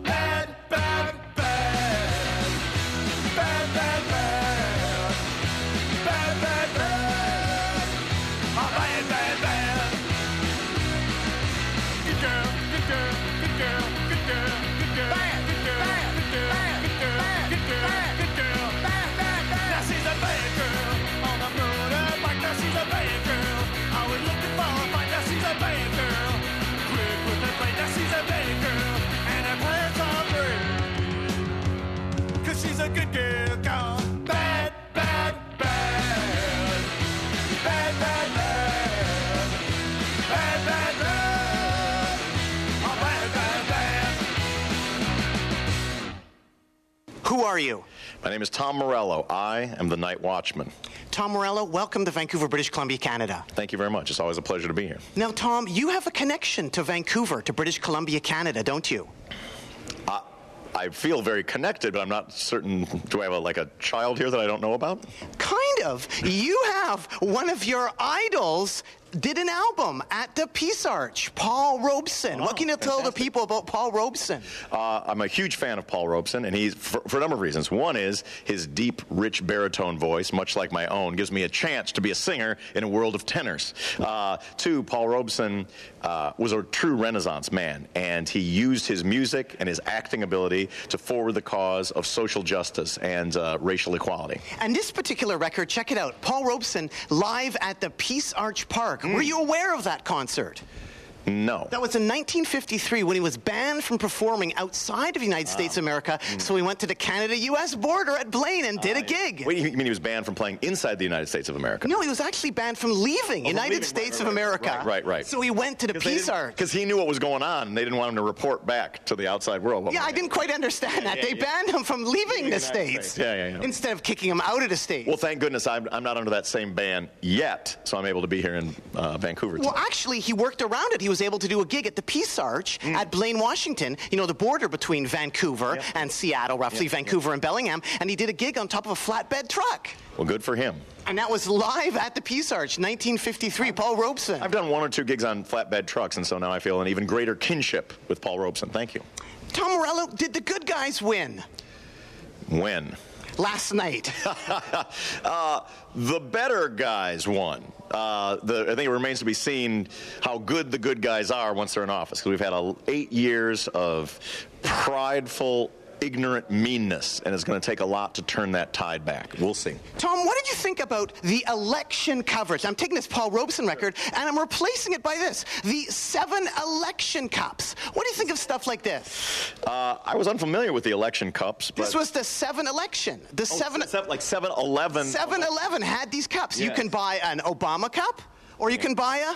S7: are
S1: you?
S8: My name is Tom Morello. I am the night watchman.
S1: Tom Morello, welcome to Vancouver, British Columbia, Canada.
S8: Thank you very much. It's always a pleasure to be here.
S1: Now, Tom, you have a connection to Vancouver, to British Columbia, Canada, don't you?
S8: I feel very connected, but I'm not certain. Do I have a, like a child here that I don't know about?
S1: Kind of. You have one of your idols did an album at the Peace Arch, Paul Robeson. what can you tell the people about Paul Robeson?
S8: Uh, I'm a huge fan of Paul Robeson, and he's for, for a number of reasons. One is his deep, rich baritone voice, much like my own, gives me a chance to be a singer in a world of tenors. Uh, two, Paul Robeson uh, was a true Renaissance man, and he used his music and his acting ability to forward the cause of social justice and uh, racial equality.
S1: And this particular record, check it out Paul Robeson live at the Peace Arch Park. Were mm. you aware of that concert?
S8: No.
S1: That was in 1953 when he was banned from performing outside of the United States of America. So he went to the Canada US border at Blaine and did a gig.
S8: Wait, you mean he was banned from playing inside the United States of America?
S1: No, he was actually banned from leaving
S8: Oh,
S1: United
S8: leaving.
S1: States
S8: Right,
S1: of America.
S8: right, right, right.
S1: So he went to the Peace Arch.
S8: Because he knew what was going on, and they didn't want him to report back to the outside world.
S1: Yeah, I didn't quite understand that. They banned him from leaving the States.
S8: States. Yeah, yeah, yeah.
S1: Instead of kicking him out of the States.
S8: Well, thank goodness I'm, I'm not under that same ban yet, so I'm able to be here in uh, Vancouver.
S1: Well, actually, he worked around it. He was able to do a gig at the Peace Arch mm. at Blaine, Washington, you know, the border between Vancouver and Seattle, roughly, Vancouver and Bellingham. And he did a gig on top of a flatbed truck.
S8: well, good for him.
S1: And that was live at the Peace Arch, 1953. Paul Robeson.
S8: I've done one or two gigs on flatbed trucks, and so now I feel an even greater kinship with Paul Robeson. Thank you.
S1: Tom Morello, did the good guys win
S8: When?
S1: Last night?
S8: uh, the better guys won. Uh, the, I think it remains to be seen how good the good guys are once they're in office. Because we've had a, eight years of prideful, ignorant meanness, and it's going to take a lot to turn that tide back. We'll see.
S1: Tom, what did you think about the election coverage? I'm taking this Paul Robeson record and I'm replacing it by this the seven election cups. What do you think of stuff like this?
S8: Uh, I was unfamiliar with the election cups, but
S1: This was the seven election. The seven.
S8: seven, like 7 Eleven.
S1: 7 Eleven had these cups. You can buy an Obama cup or you can buy a,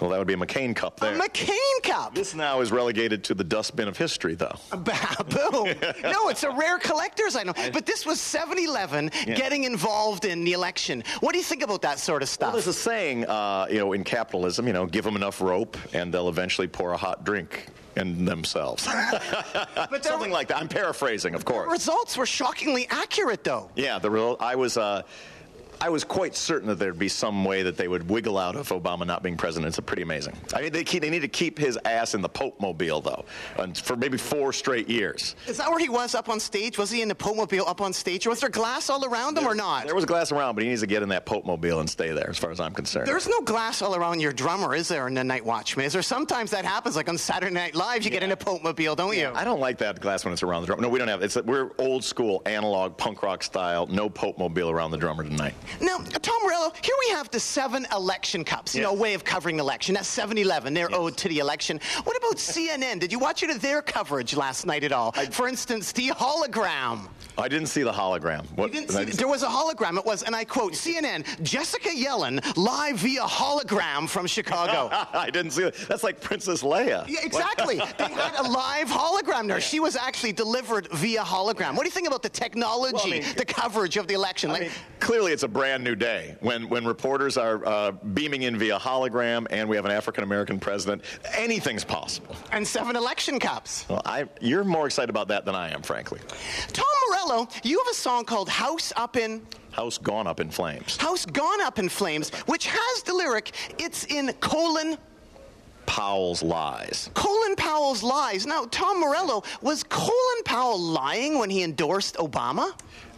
S8: Well, that would be a McCain cup
S1: a. McCain cup.
S8: this now is relegated to the dustbin of history, though.
S1: Boom. no, it's a rare collector's item. But this was 7 Eleven getting involved in the election. What do you think about that sort of stuff?
S8: Well,
S1: stuff?
S8: there's a saying, uh, you know, in capitalism, you know, give them enough rope and they'll eventually pour a hot drink in themselves.
S1: but the
S8: Something like that. I'm paraphrasing, of course.
S1: The results were shockingly accurate, though.
S8: Yeah, the real, I was. Uh, I was quite certain that there'd be some way that they would wiggle out of Obama not being president. It's pretty amazing. I mean, they, keep, they need to keep his ass in the Pope mobile, though, and for maybe four straight years.
S1: Is that where he was up on stage? Was he in the Pope Mobile up on stage? Or was there glass all around him or not?
S8: There was glass around, but he needs to get in that Pope mobile and stay there, as far as I'm concerned.
S1: There's no glass all around your drummer, is there, in the Night Watchman? Is there sometimes that happens, like on Saturday Night Live, you get in a Pope Mobile, don't you?
S8: I don't like that glass when it's around the drum. No, we don't have. It's we're old school, analog, punk rock style. No Pope mobile around the drummer tonight.
S1: Now, Tom Morello, here we have the seven election cups, you know,
S8: Yes.
S1: way of covering election. That's 7 Eleven. They're owed to the election. What about CNN? Did you watch any of their coverage last night at all? For instance, the hologram.
S8: I didn't see the hologram. What?
S1: See, there was a hologram. It was, and I quote, CNN, Jessica Yellin live via hologram from Chicago.
S8: I didn't see it. That's like Princess Leia.
S1: Yeah, exactly. they had a live hologram there. She was actually delivered via hologram. What do you think about the technology,
S8: Well, I mean-
S1: the coverage of the election?
S8: I
S1: Like,
S8: mean, clearly, it's a brand new day when, when reporters are uh, beaming in via hologram and we have an African American president. Anything's possible.
S1: and seven election cups.
S8: Well, I, you're more excited about that than I am, frankly.
S1: Tom Morello, you have a song called House Up in
S8: House gone up in flames.
S1: House Gone Up in Flames, which has the lyric, it's in Colin
S8: Powell's lies.
S1: Colin Powell's lies. Now, Tom Morello, was Colin Powell lying when he endorsed Obama?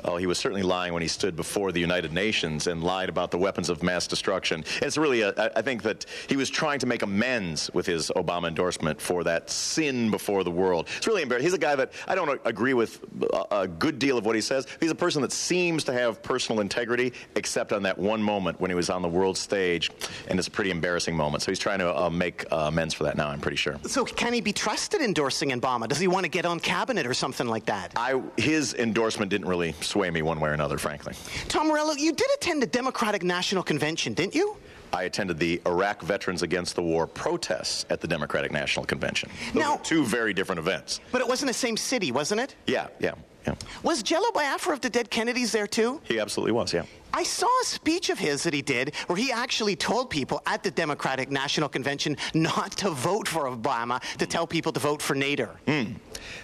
S8: Oh, he was certainly lying when he stood before the United Nations and lied about the weapons of mass destruction. And it's really, a, I I think that he was trying to make amends with his Obama endorsement for that sin before the world. It's really embarrassing. He's a guy that I don't agree with a, a good deal of what he says. He's a person that seems to have personal integrity, except on that one moment when he was on the world stage, and it's a pretty embarrassing moment. So he's trying to uh, make uh, amends for that now. I'm pretty sure.
S1: So, can he be trusted endorsing Obama? Does he want to get on cabinet or something like that?
S8: I, his endorsement didn't really sway me one way or another, frankly.
S1: Tom Morello, you did attend the Democratic National Convention, didn't you?
S8: I attended the Iraq Veterans Against the War protests at the Democratic National Convention. Those
S1: Now-
S8: two very different events.
S1: But it wasn't the same city, wasn't it?
S8: Yeah, yeah, yeah.
S1: Was Jello Biafra of the Dead Kennedys there too?
S8: He absolutely was, yeah.
S1: I saw a speech of his that he did where he actually told people at the Democratic National Convention not to vote for Obama, to tell people to vote for Nader. Hmm.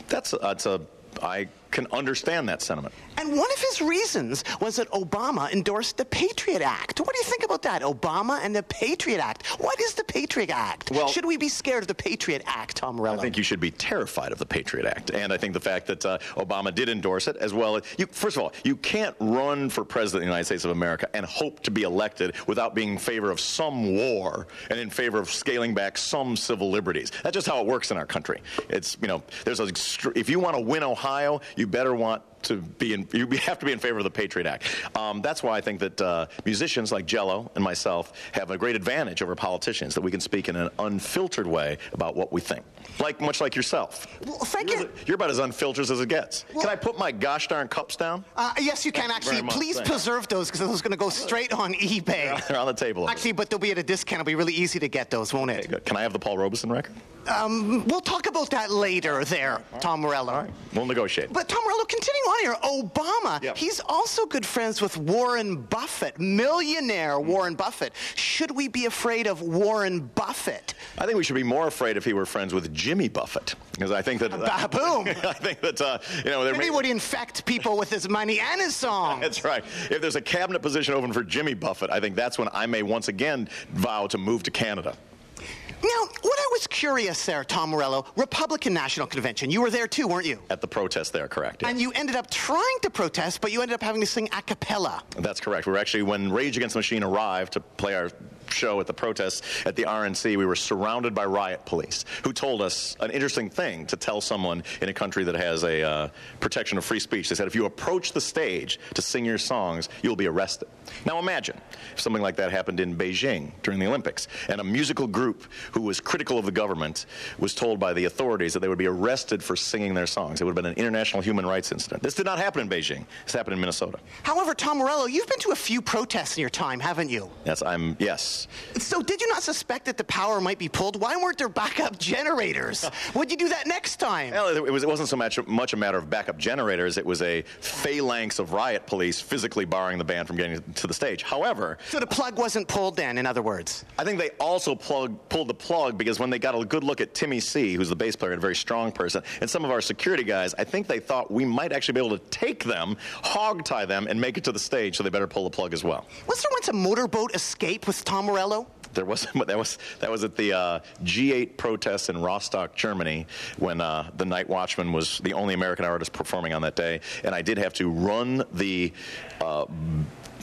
S8: That's a, that's a I can understand that sentiment.
S1: And one of his reasons was that Obama endorsed the Patriot Act. What do you think about that? Obama and the Patriot Act. What is the Patriot Act?
S8: Well-
S1: Should we be scared of the Patriot Act, Tom Morello?
S8: I think you should be terrified of the Patriot Act, and I think the fact that uh, Obama did endorse it as well. You, first of all, you can't run for president of the United States of America and hope to be elected without being in favor of some war and in favor of scaling back some civil liberties. That's just how it works in our country. It's you know, there's a if you want to win Ohio, you better want to be in, you have to be in favor of the Patriot Act. Um, that's why I think that uh, musicians like Jello and myself have a great advantage over politicians that we can speak in an unfiltered way about what we think. Like much like yourself.
S1: Well, thank
S8: you're,
S1: you.
S8: you're about as unfiltered as it gets. can I put my gosh darn cups down?
S1: Uh, yes, you can
S8: Thank you
S1: actually.
S8: much.
S1: Please
S8: Thank you.
S1: preserve those because those are going to go straight on eBay.
S8: They're on the table.
S1: Actually, but they'll be at a discount. It'll be really easy to get those, won't it?
S8: there. Can I have the Paul Robeson record?
S1: Um, we'll talk about that later there, Tom Morello.
S8: We'll negotiate.
S1: But Tom Morello, continuing on Obama,
S8: Yep.
S1: he's also good friends with Warren Buffett, millionaire Warren Buffett. Should we be afraid of Warren Buffett?
S8: I think we should be more afraid if he were friends with Jimmy Buffett, because I think that
S1: Ba- boom.
S8: I think that uh, you know there
S1: Maybe
S8: may-
S1: would infect people with his money and his song.
S8: That's right. If there's a cabinet position open for Jimmy Buffett, I think that's when I may once again vow to move to Canada.
S1: Now, what I was curious there, Tom Morello, Republican National Convention. You were there too, weren't you?
S8: At the protest there, correct? yes.
S1: And you ended up trying to protest, but you ended up having to sing a cappella.
S8: That's correct. We were actually, when Rage Against the Machine arrived to play our show at the protests at the RNC, we were surrounded by riot police who told us an interesting thing to tell someone in a country that has a uh, protection of free speech. They said, if you approach the stage to sing your songs, you'll be arrested. Now imagine if something like that happened in Beijing during the Olympics, and a musical group who was critical of the government was told by the authorities that they would be arrested for singing their songs. It would have been an international human rights incident. This did not happen in Beijing. This happened in Minnesota.
S1: However, Tom Morello, you've been to a few protests in your time, haven't you?
S8: Yes, I'm. Yes,
S1: So, did you not suspect that the power might be pulled? Why weren't there backup generators? Would you do that next time?
S8: Well, it, was, it wasn't so much, much a matter of backup generators. It was a phalanx of riot police physically barring the band from getting to the stage. However,
S1: So the plug wasn't pulled then, in other words.
S8: I think they also plug, pulled the plug because when they got a good look at Timmy C, who's the bass player, and a very strong person, and some of our security guys, I think they thought we might actually be able to take them, hog tie them, and make it to the stage. So they better pull the plug as well.
S1: Was there once a motorboat escape with Tom Morello?
S8: There was that was that was at the uh, G8 protests in Rostock, Germany, when uh, the Night Watchman was the only American artist performing on that day, and I did have to run the. Uh,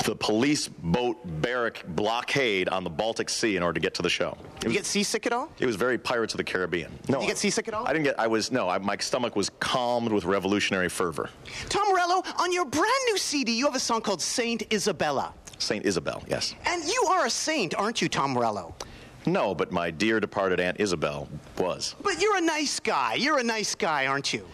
S8: the police boat barrack blockade on the Baltic Sea in order to get to the show. It
S1: Did
S8: was,
S1: you get seasick at all?
S8: it was very Pirates of the Caribbean. No, did
S1: you get seasick at all?
S8: I didn't get. I was no. I, my stomach was calmed with revolutionary fervor.
S1: Tom Morello, on your brand new CD, you have a song called Saint Isabella.
S8: Saint Isabel, yes.
S1: And you are a saint, aren't you, Tom Morello?
S8: No, but my dear departed Aunt Isabel was.
S1: But you're a nice guy. You're a nice guy, aren't you?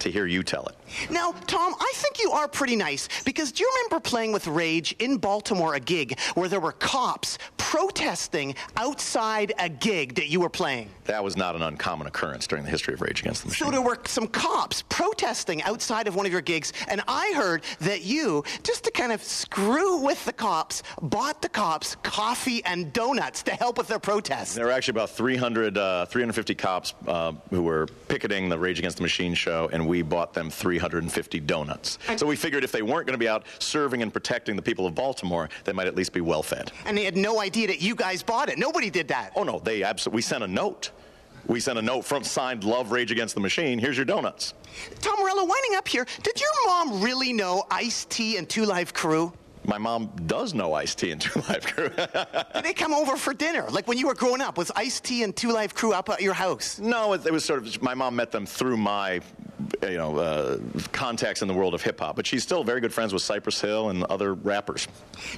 S8: To hear you tell it.
S1: Now, Tom, I think you are pretty nice because do you remember playing with Rage in Baltimore a gig where there were cops protesting outside a gig that you were playing?
S8: That was not an uncommon occurrence during the history of Rage Against the Machine.
S1: So there were some cops protesting outside of one of your gigs, and I heard that you, just to kind of screw with the cops, bought the cops coffee and donuts to help with their protests.
S8: There were actually about 300, uh, 350 cops uh, who were picketing the Rage Against the Machine show, and we bought them 350 donuts. So we figured if they weren't going to be out serving and protecting the people of Baltimore, they might at least be well fed.
S1: And they had no idea that you guys bought it. Nobody did that.
S8: Oh no, they absolutely. We sent a note. We sent a note from signed "Love Rage Against the Machine." Here's your donuts.
S1: Tom Morello, winding up here, did your mom really know Ice T and Two Live Crew?
S8: My mom does know Ice T and Two Live Crew.
S1: Did they come over for dinner? Like when you were growing up, was Ice T and Two Live Crew up at your house?
S8: no, it, it was sort of. My mom met them through my, you know, uh, contacts in the world of hip hop. But she's still very good friends with Cypress Hill and other rappers.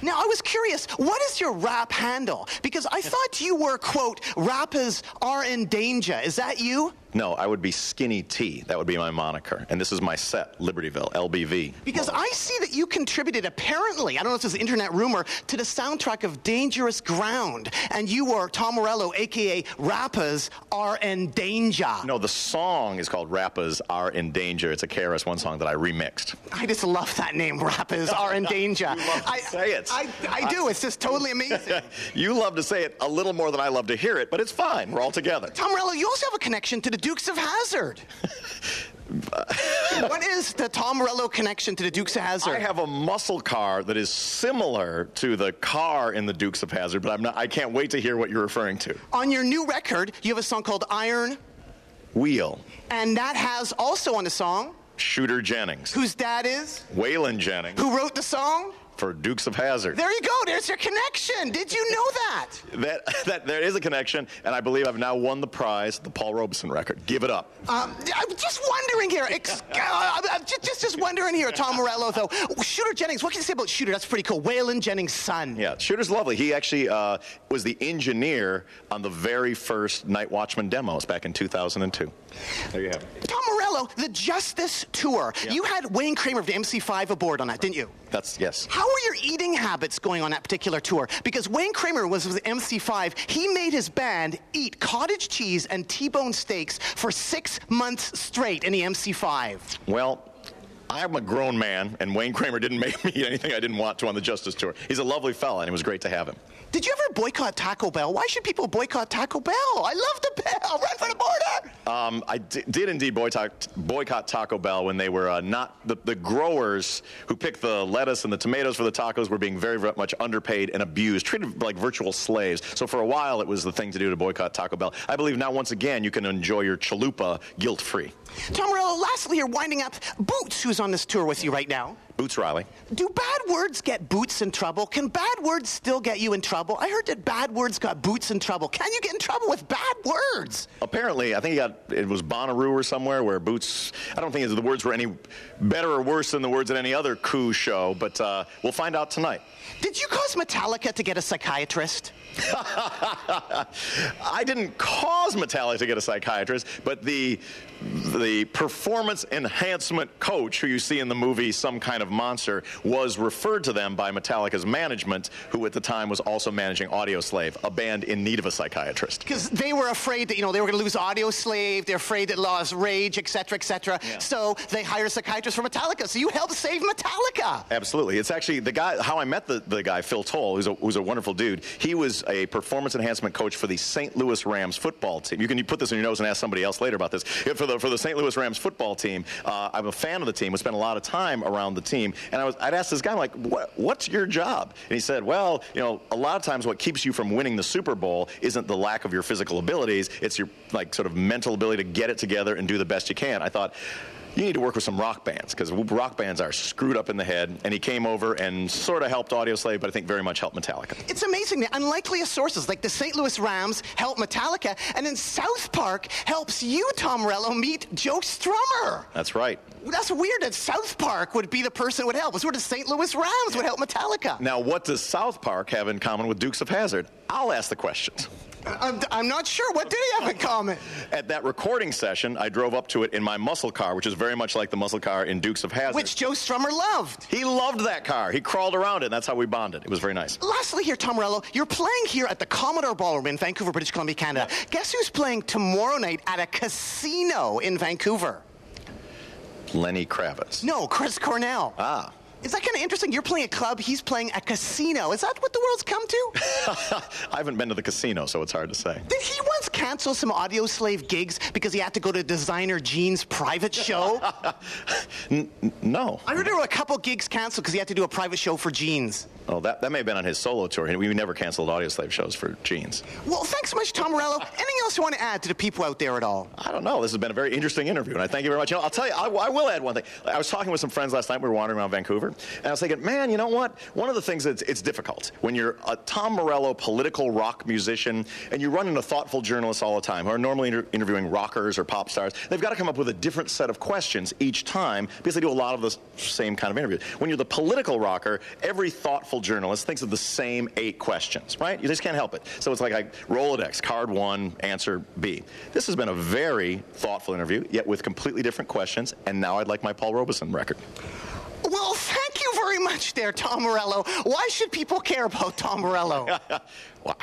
S1: Now, I was curious, what is your rap handle? Because I thought you were, quote, rappers are in danger. Is that you?
S8: No, I would be Skinny T. That would be my moniker. And this is my set, Libertyville, LBV.
S1: Because I see that you contributed, apparently, I don't know if this is internet rumor, to the soundtrack of Dangerous Ground. And you were Tom Morello, aka Rappers Are in Danger.
S8: No, the song is called Rappers Are in Danger. It's a KRS-One song that I remixed.
S1: I just love that name, Rappers Are in Danger.
S8: You love to
S1: I,
S8: say it.
S1: I, I do. It's just totally amazing.
S8: you love to say it a little more than I love to hear it, but it's fine. We're all together.
S1: Tom Morello, you also have a connection to the Dukes of Hazzard. what is the Tom Morello connection to the Dukes of Hazzard?
S8: I have a muscle car that is similar to the car in the Dukes of Hazzard, but I'm not. I can't wait to hear what you're referring to.
S1: On your new record, you have a song called Iron,
S8: Wheel,
S1: and that has also on the song
S8: Shooter Jennings,
S1: whose dad is,
S8: Waylon Jennings
S1: who wrote the song.
S8: For Dukes of Hazzard.
S1: There you go. There's your connection. Did you know that?
S8: That, that there is a connection, and I believe I've now won the prize, the Paul Robeson record. Give it up.
S1: Um, I'm just wondering here. Ex- uh, I'm just, just, just wondering here, Tom Morello, though. Shooter Jennings, what can you say about Shooter? That's pretty cool. Waylon Jennings' son.
S8: Yeah, Shooter's lovely. He actually uh, was the engineer on the very first Night Watchman demos back in 2002. There you have it.
S1: Tom Morello, the Justice Tour.
S8: Yeah.
S1: You had Wayne Kramer of the MC5 aboard on that, didn't you?
S8: That's yes.
S1: How were your eating habits going on that particular tour? Because Wayne Kramer was with MC5. He made his band eat cottage cheese and T-bone steaks for six months straight in the MC5.
S8: Well, I'm a grown man, and Wayne Kramer didn't make me eat anything I didn't want to on the Justice Tour. He's a lovely fella, and it was great to have him.
S1: Did you ever boycott Taco Bell? Why should people boycott Taco Bell? I love the bell. Run for the border.
S8: Um, I did indeed boycott, boycott Taco Bell when they were uh, not the, the growers who picked the lettuce and the tomatoes for the tacos were being very, very much underpaid and abused, treated like virtual slaves. So for a while, it was the thing to do to boycott Taco Bell. I believe now, once again, you can enjoy your chalupa guilt free.
S1: Tom Morello, lastly, you're winding up. Boots, who's on this tour with you right now.
S8: Boots Riley.
S1: Do bad words get Boots in trouble? Can bad words still get you in trouble? I heard that bad words got Boots in trouble. Can you get in trouble with bad words?
S8: Apparently, I think he got it was Bonnaroo or somewhere where Boots. I don't think the words were any better or worse than the words at any other coup show, but uh, we'll find out tonight.
S1: Did you cause Metallica to get a psychiatrist?
S8: I didn't cause Metallica to get a psychiatrist, but the the performance enhancement coach who you see in the movie Some Kind of Monster was referred to them by Metallica's management, who at the time was also managing Audioslave, a band in need of a psychiatrist.
S1: Because they were afraid that, you know, they were going to lose Audioslave. They're afraid that lost Rage, et cetera, et cetera. So they hired a psychiatrist for Metallica. So you helped save Metallica.
S8: Absolutely. It's actually the guy, how I met the, the guy, Phil Towle, who's a, who's a wonderful dude. He was a performance enhancement coach for the St. Louis Rams football team. You can you put this in your nose and ask somebody else later about this. For the, for the St. Louis Rams football team, uh, I'm a fan of the team. We spent a lot of time around the team. And I was, I'd ask this guy, I'm like, what, what's your job? And he said, well, you know, a lot of times what keeps you from winning the Super Bowl isn't the lack of your physical abilities. It's your, like, sort of mental ability to get it together and do the best you can. I thought, you need to work with some rock bands because rock bands are screwed up in the head. And he came over and sort of helped Audioslave, but I think very much helped Metallica.
S1: It's amazing. The unlikeliest sources, like the St. Louis Rams, help Metallica, and then South Park helps you, Tom Morello, meet Joe Strummer.
S8: That's right.
S1: That's weird that South Park would be the person who would help. It's where the St. Louis Rams would help Metallica.
S8: Now, what does South Park have in common with Dukes of Hazzard? I'll ask the questions.
S1: I'm, I'm not sure. What did he have in common?
S8: At that recording session, I drove up to it in my muscle car, which is very much like the muscle car in Dukes of Hazzard.
S1: Which Joe Strummer loved.
S8: he loved that car. He crawled around it, and that's how we bonded. It was very nice.
S1: Lastly, here, Tom Morello, you're playing here at the Commodore Ballroom in Vancouver, British Columbia, Canada. Guess who's playing tomorrow night at a casino in Vancouver?
S8: Lenny Kravitz.
S1: No, Chris Cornell.
S8: Ah.
S1: Is that kind of interesting? You're playing a club, he's playing a casino. Is that what the world's come to?
S8: I haven't been to the casino, so it's hard to say.
S1: Did he once cancel some Audioslave gigs because he had to go to designer Jean's private show?
S8: No.
S1: I heard there were a couple gigs canceled because he had to do a private show for Jeans.
S8: Oh, that, that may have been on his solo tour. We never canceled Audioslave shows for Jeans.
S1: Well, thanks so much, Tom Morello. Anything else you want to add to the people out there at all?
S8: I don't know. This has been a very interesting interview, and I thank you very much. You know, I'll tell you, I, I will add one thing. I was talking with some friends last night. We were wandering around Vancouver, and I was thinking, man, you know what? One of the things that's it's difficult when you're a Tom Morello political rock musician and you run into thoughtful journalists all the time who are normally inter- interviewing rockers or pop stars. They've got to come up with a different set of questions each time because they do a lot of the same kind of interviews. When you're the political rocker, every thoughtful journalist thinks of the same eight questions, right? You just can't help it. So it's like a Rolodex, card one, answer B. This has been a very thoughtful interview, yet with completely different questions, and now I'd like my Paul Robeson record.
S1: Well, thank you very much there, Tom Morello. Why should people care about Tom Morello?
S8: well,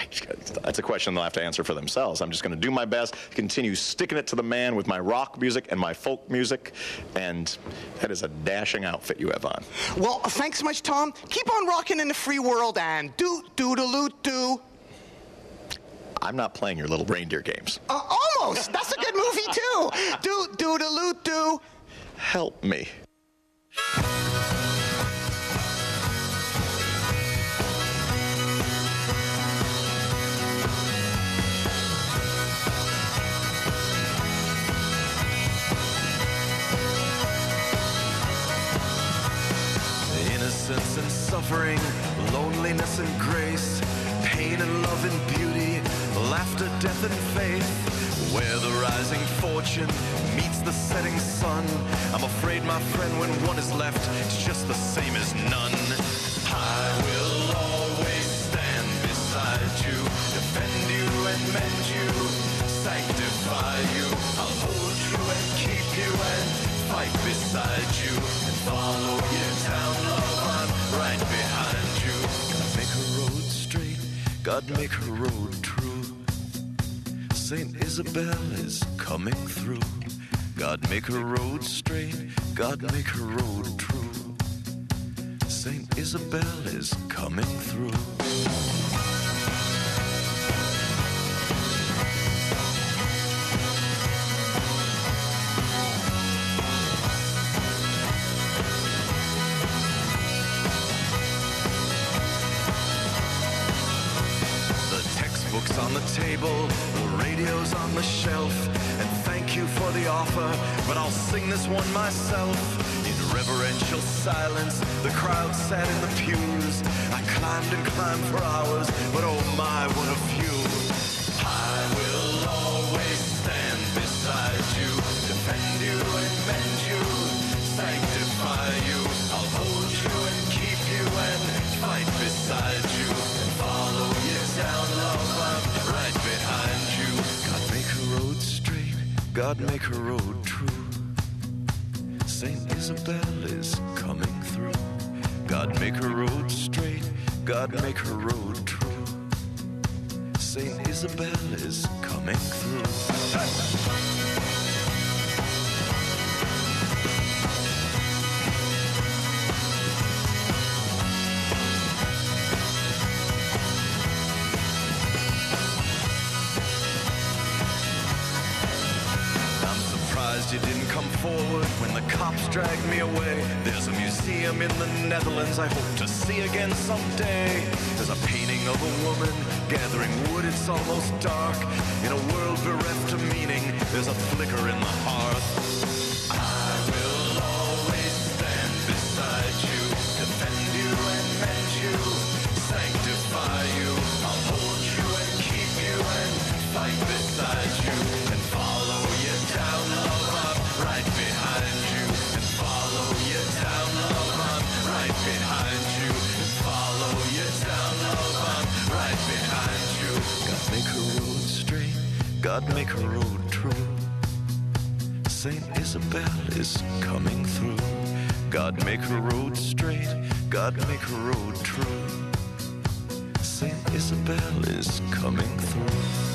S8: that's a question they'll have to answer for themselves. I'm just going to do my best, continue sticking it to the man with my rock music and my folk music, and that is a dashing outfit you have on.
S1: well, thanks so much, Tom. Keep on rocking in the free world and do doo.
S8: I'm not playing your little reindeer games.
S1: Uh, almost. That's a good movie too. Do doo.
S8: Help me.
S9: Suffering, loneliness and grace, pain and love and beauty, laughter, death and faith. Where the rising fortune meets the setting sun, I'm afraid, my friend, when one is left, it's just the same as none. I will always stand beside you, defend you and mend you, sanctify you. I'll hold you and keep you and fight beside you and follow God make her road true. Saint Isabel is coming through. God make her road straight, God make her road true. Saint Isabel is coming through. On the table, the radio's on the shelf. And thank you for the offer, but I'll sing this one myself. In reverential silence, the crowd sat in the pews. I climbed and climbed for hours, but oh my, what a view. God make her road true. Saint Isabel is coming through. God make her road straight, God make her road true. Saint Isabel is coming through. Cops dragged me away. There's a museum in the Netherlands I hope to see again someday. There's a painting of a woman gathering wood, it's almost dark. In a world bereft of meaning, there's a flicker in the hearth. God make her road true. Saint Isabel is coming through. God make her road straight, God make her road true. Saint Isabel is coming through.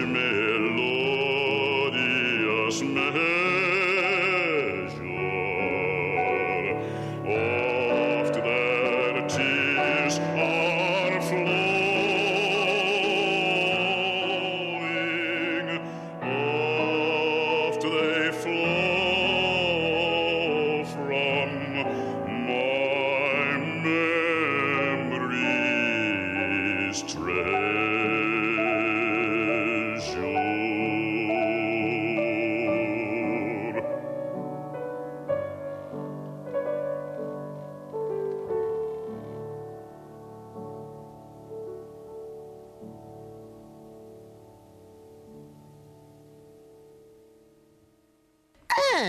S10: Each melodious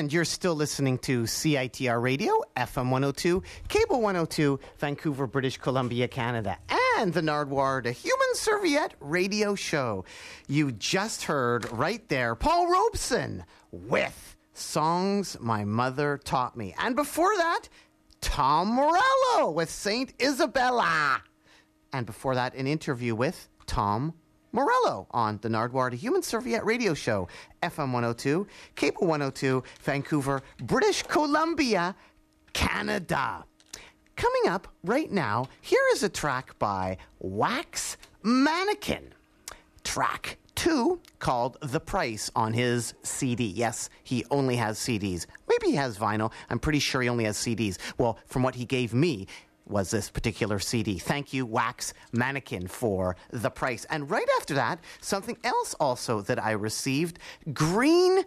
S1: And you're still listening to CITR Radio, FM 102, Cable 102, Vancouver, British Columbia, Canada, and the Nardwuar, the Human Serviette Radio Show. You just heard right there Paul Robeson with Songs My Mother Taught Me. And before that, Tom Morello with Saint Isabella. And before that, an interview with Tom Morello on the Nardwuar to Human Serviette Radio Show, FM 102, Cable 102, Vancouver, British Columbia, Canada. Coming up right now, here is a track by Wax Mannequin. Track two called The Price on his CD. Yes, he only has CDs. Maybe he has vinyl. I'm pretty sure he only has CDs. Well, from what he gave me, was this particular CD. Thank you, Wax Mannequin, for the price. And right after that, something else also that I received Green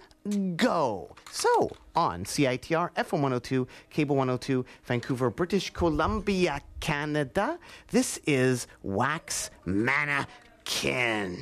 S1: Go. So, on CITR, FM 102, Cable 102, Vancouver, British Columbia, Canada, this is Wax Mannequin.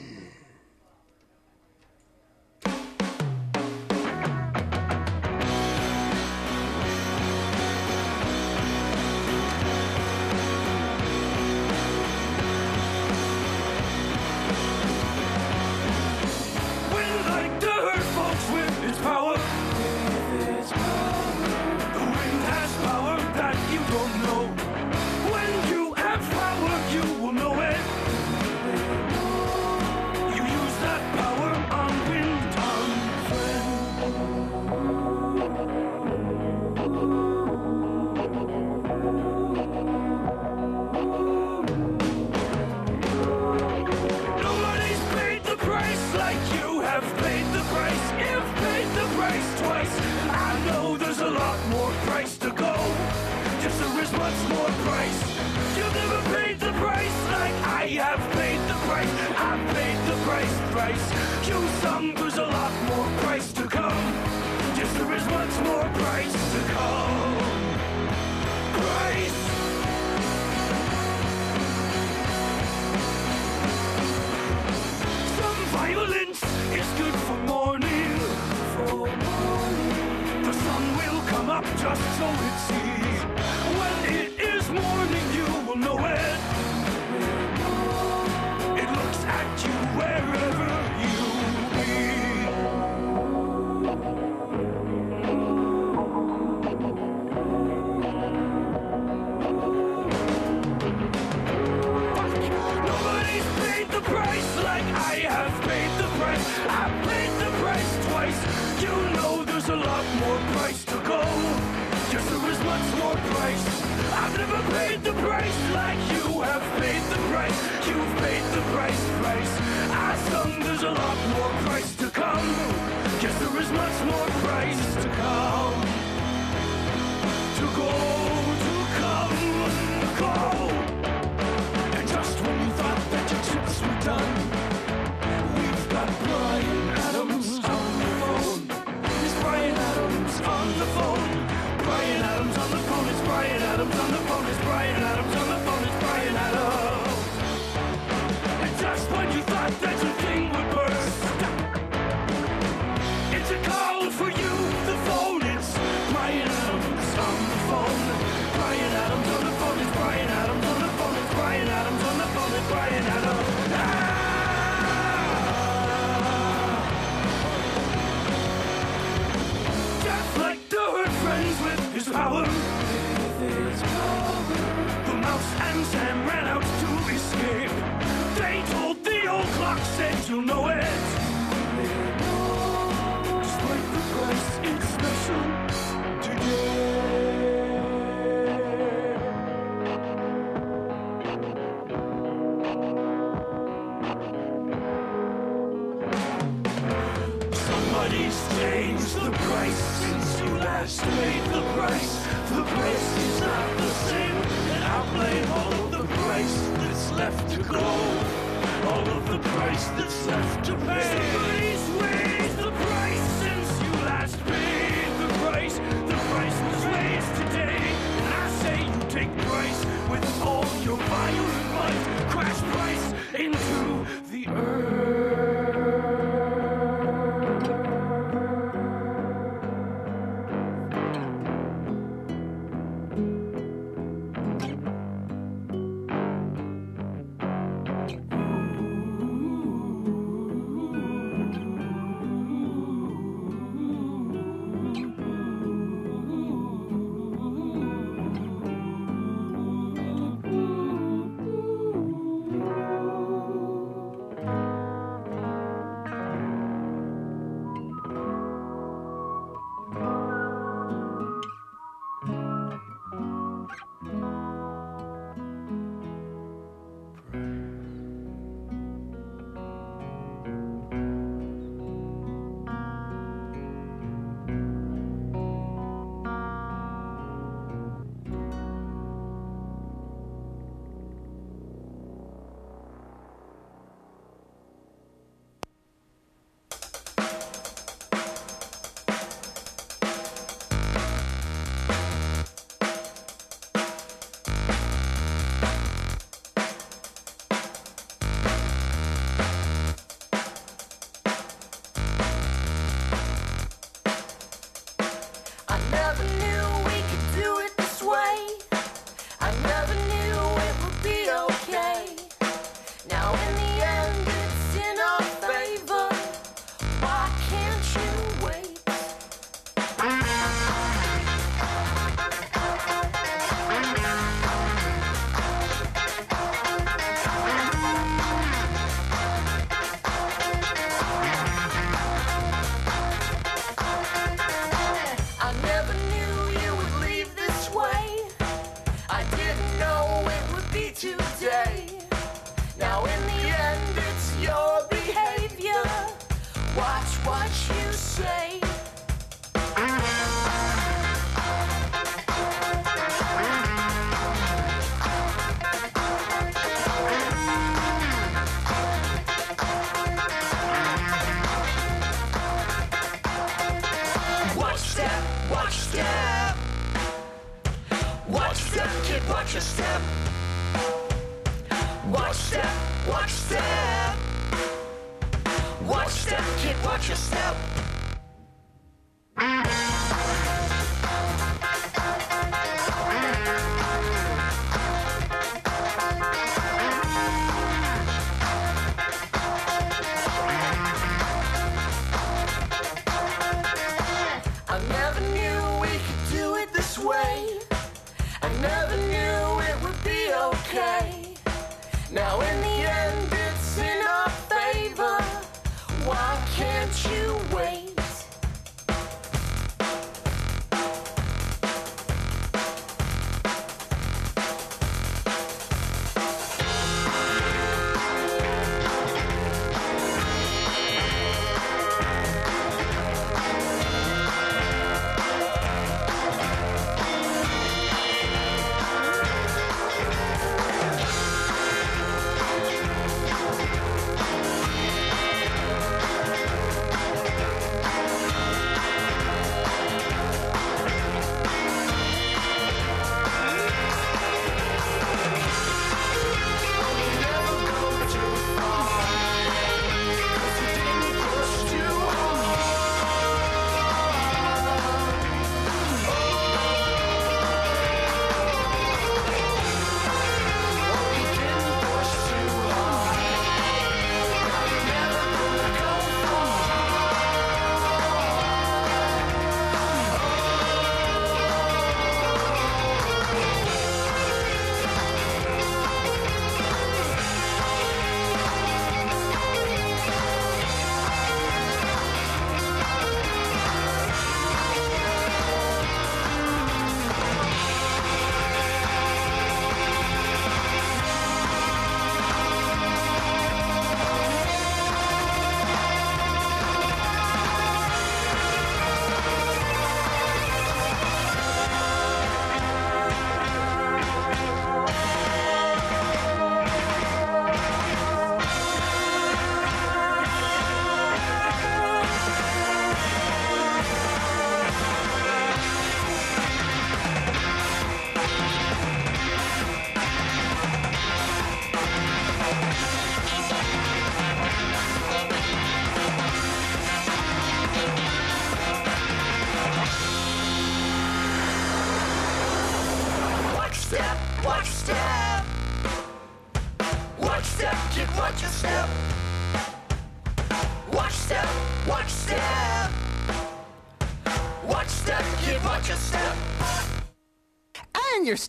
S7: change the price
S11: since you last paid the price. The price is not the same, and I blame all of the price that's left to go. All of the price that's left to pay.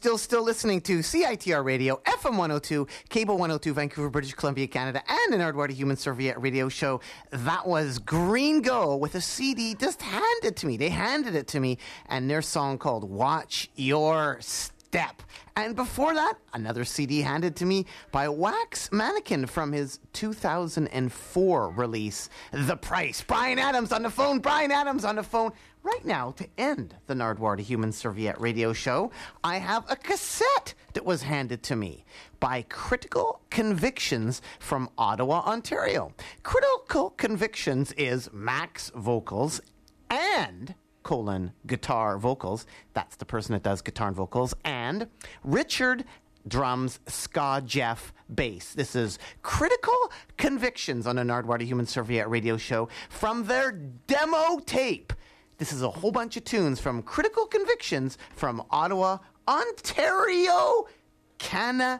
S12: Still still listening to CITR Radio, FM 102, Cable 102, Vancouver, British Columbia, Canada, and an Nardwuar Human Serviette radio show. That was Green Go with a CD just handed to me. They handed it to me, and their song called Watch Your Step. And before that, another CD handed to me by Wax Mannequin from his 2004 release, The Price. Bryan Adams on the phone. Bryan Adams on the phone. Right now, to end the Nardwuar to Human Serviette radio show, I have a cassette that was handed to me by Critical Convictions from Ottawa, Ontario. Critical Convictions is Max Vocals and Colin guitar vocals. That's the person that does guitar and vocals. And Richard drums, ska, Jeff, bass. This is Critical Convictions on the Nardwuar to Human Serviette radio show from their demo tape. This is a whole bunch of tunes from Critical Convictions from Ottawa, Ontario, Canada.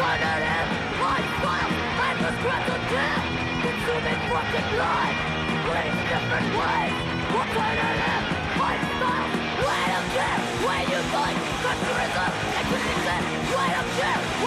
S12: Different ways. Alternative lifestyle, endless growth of death. consuming when you fight consumerism and criticism. I don't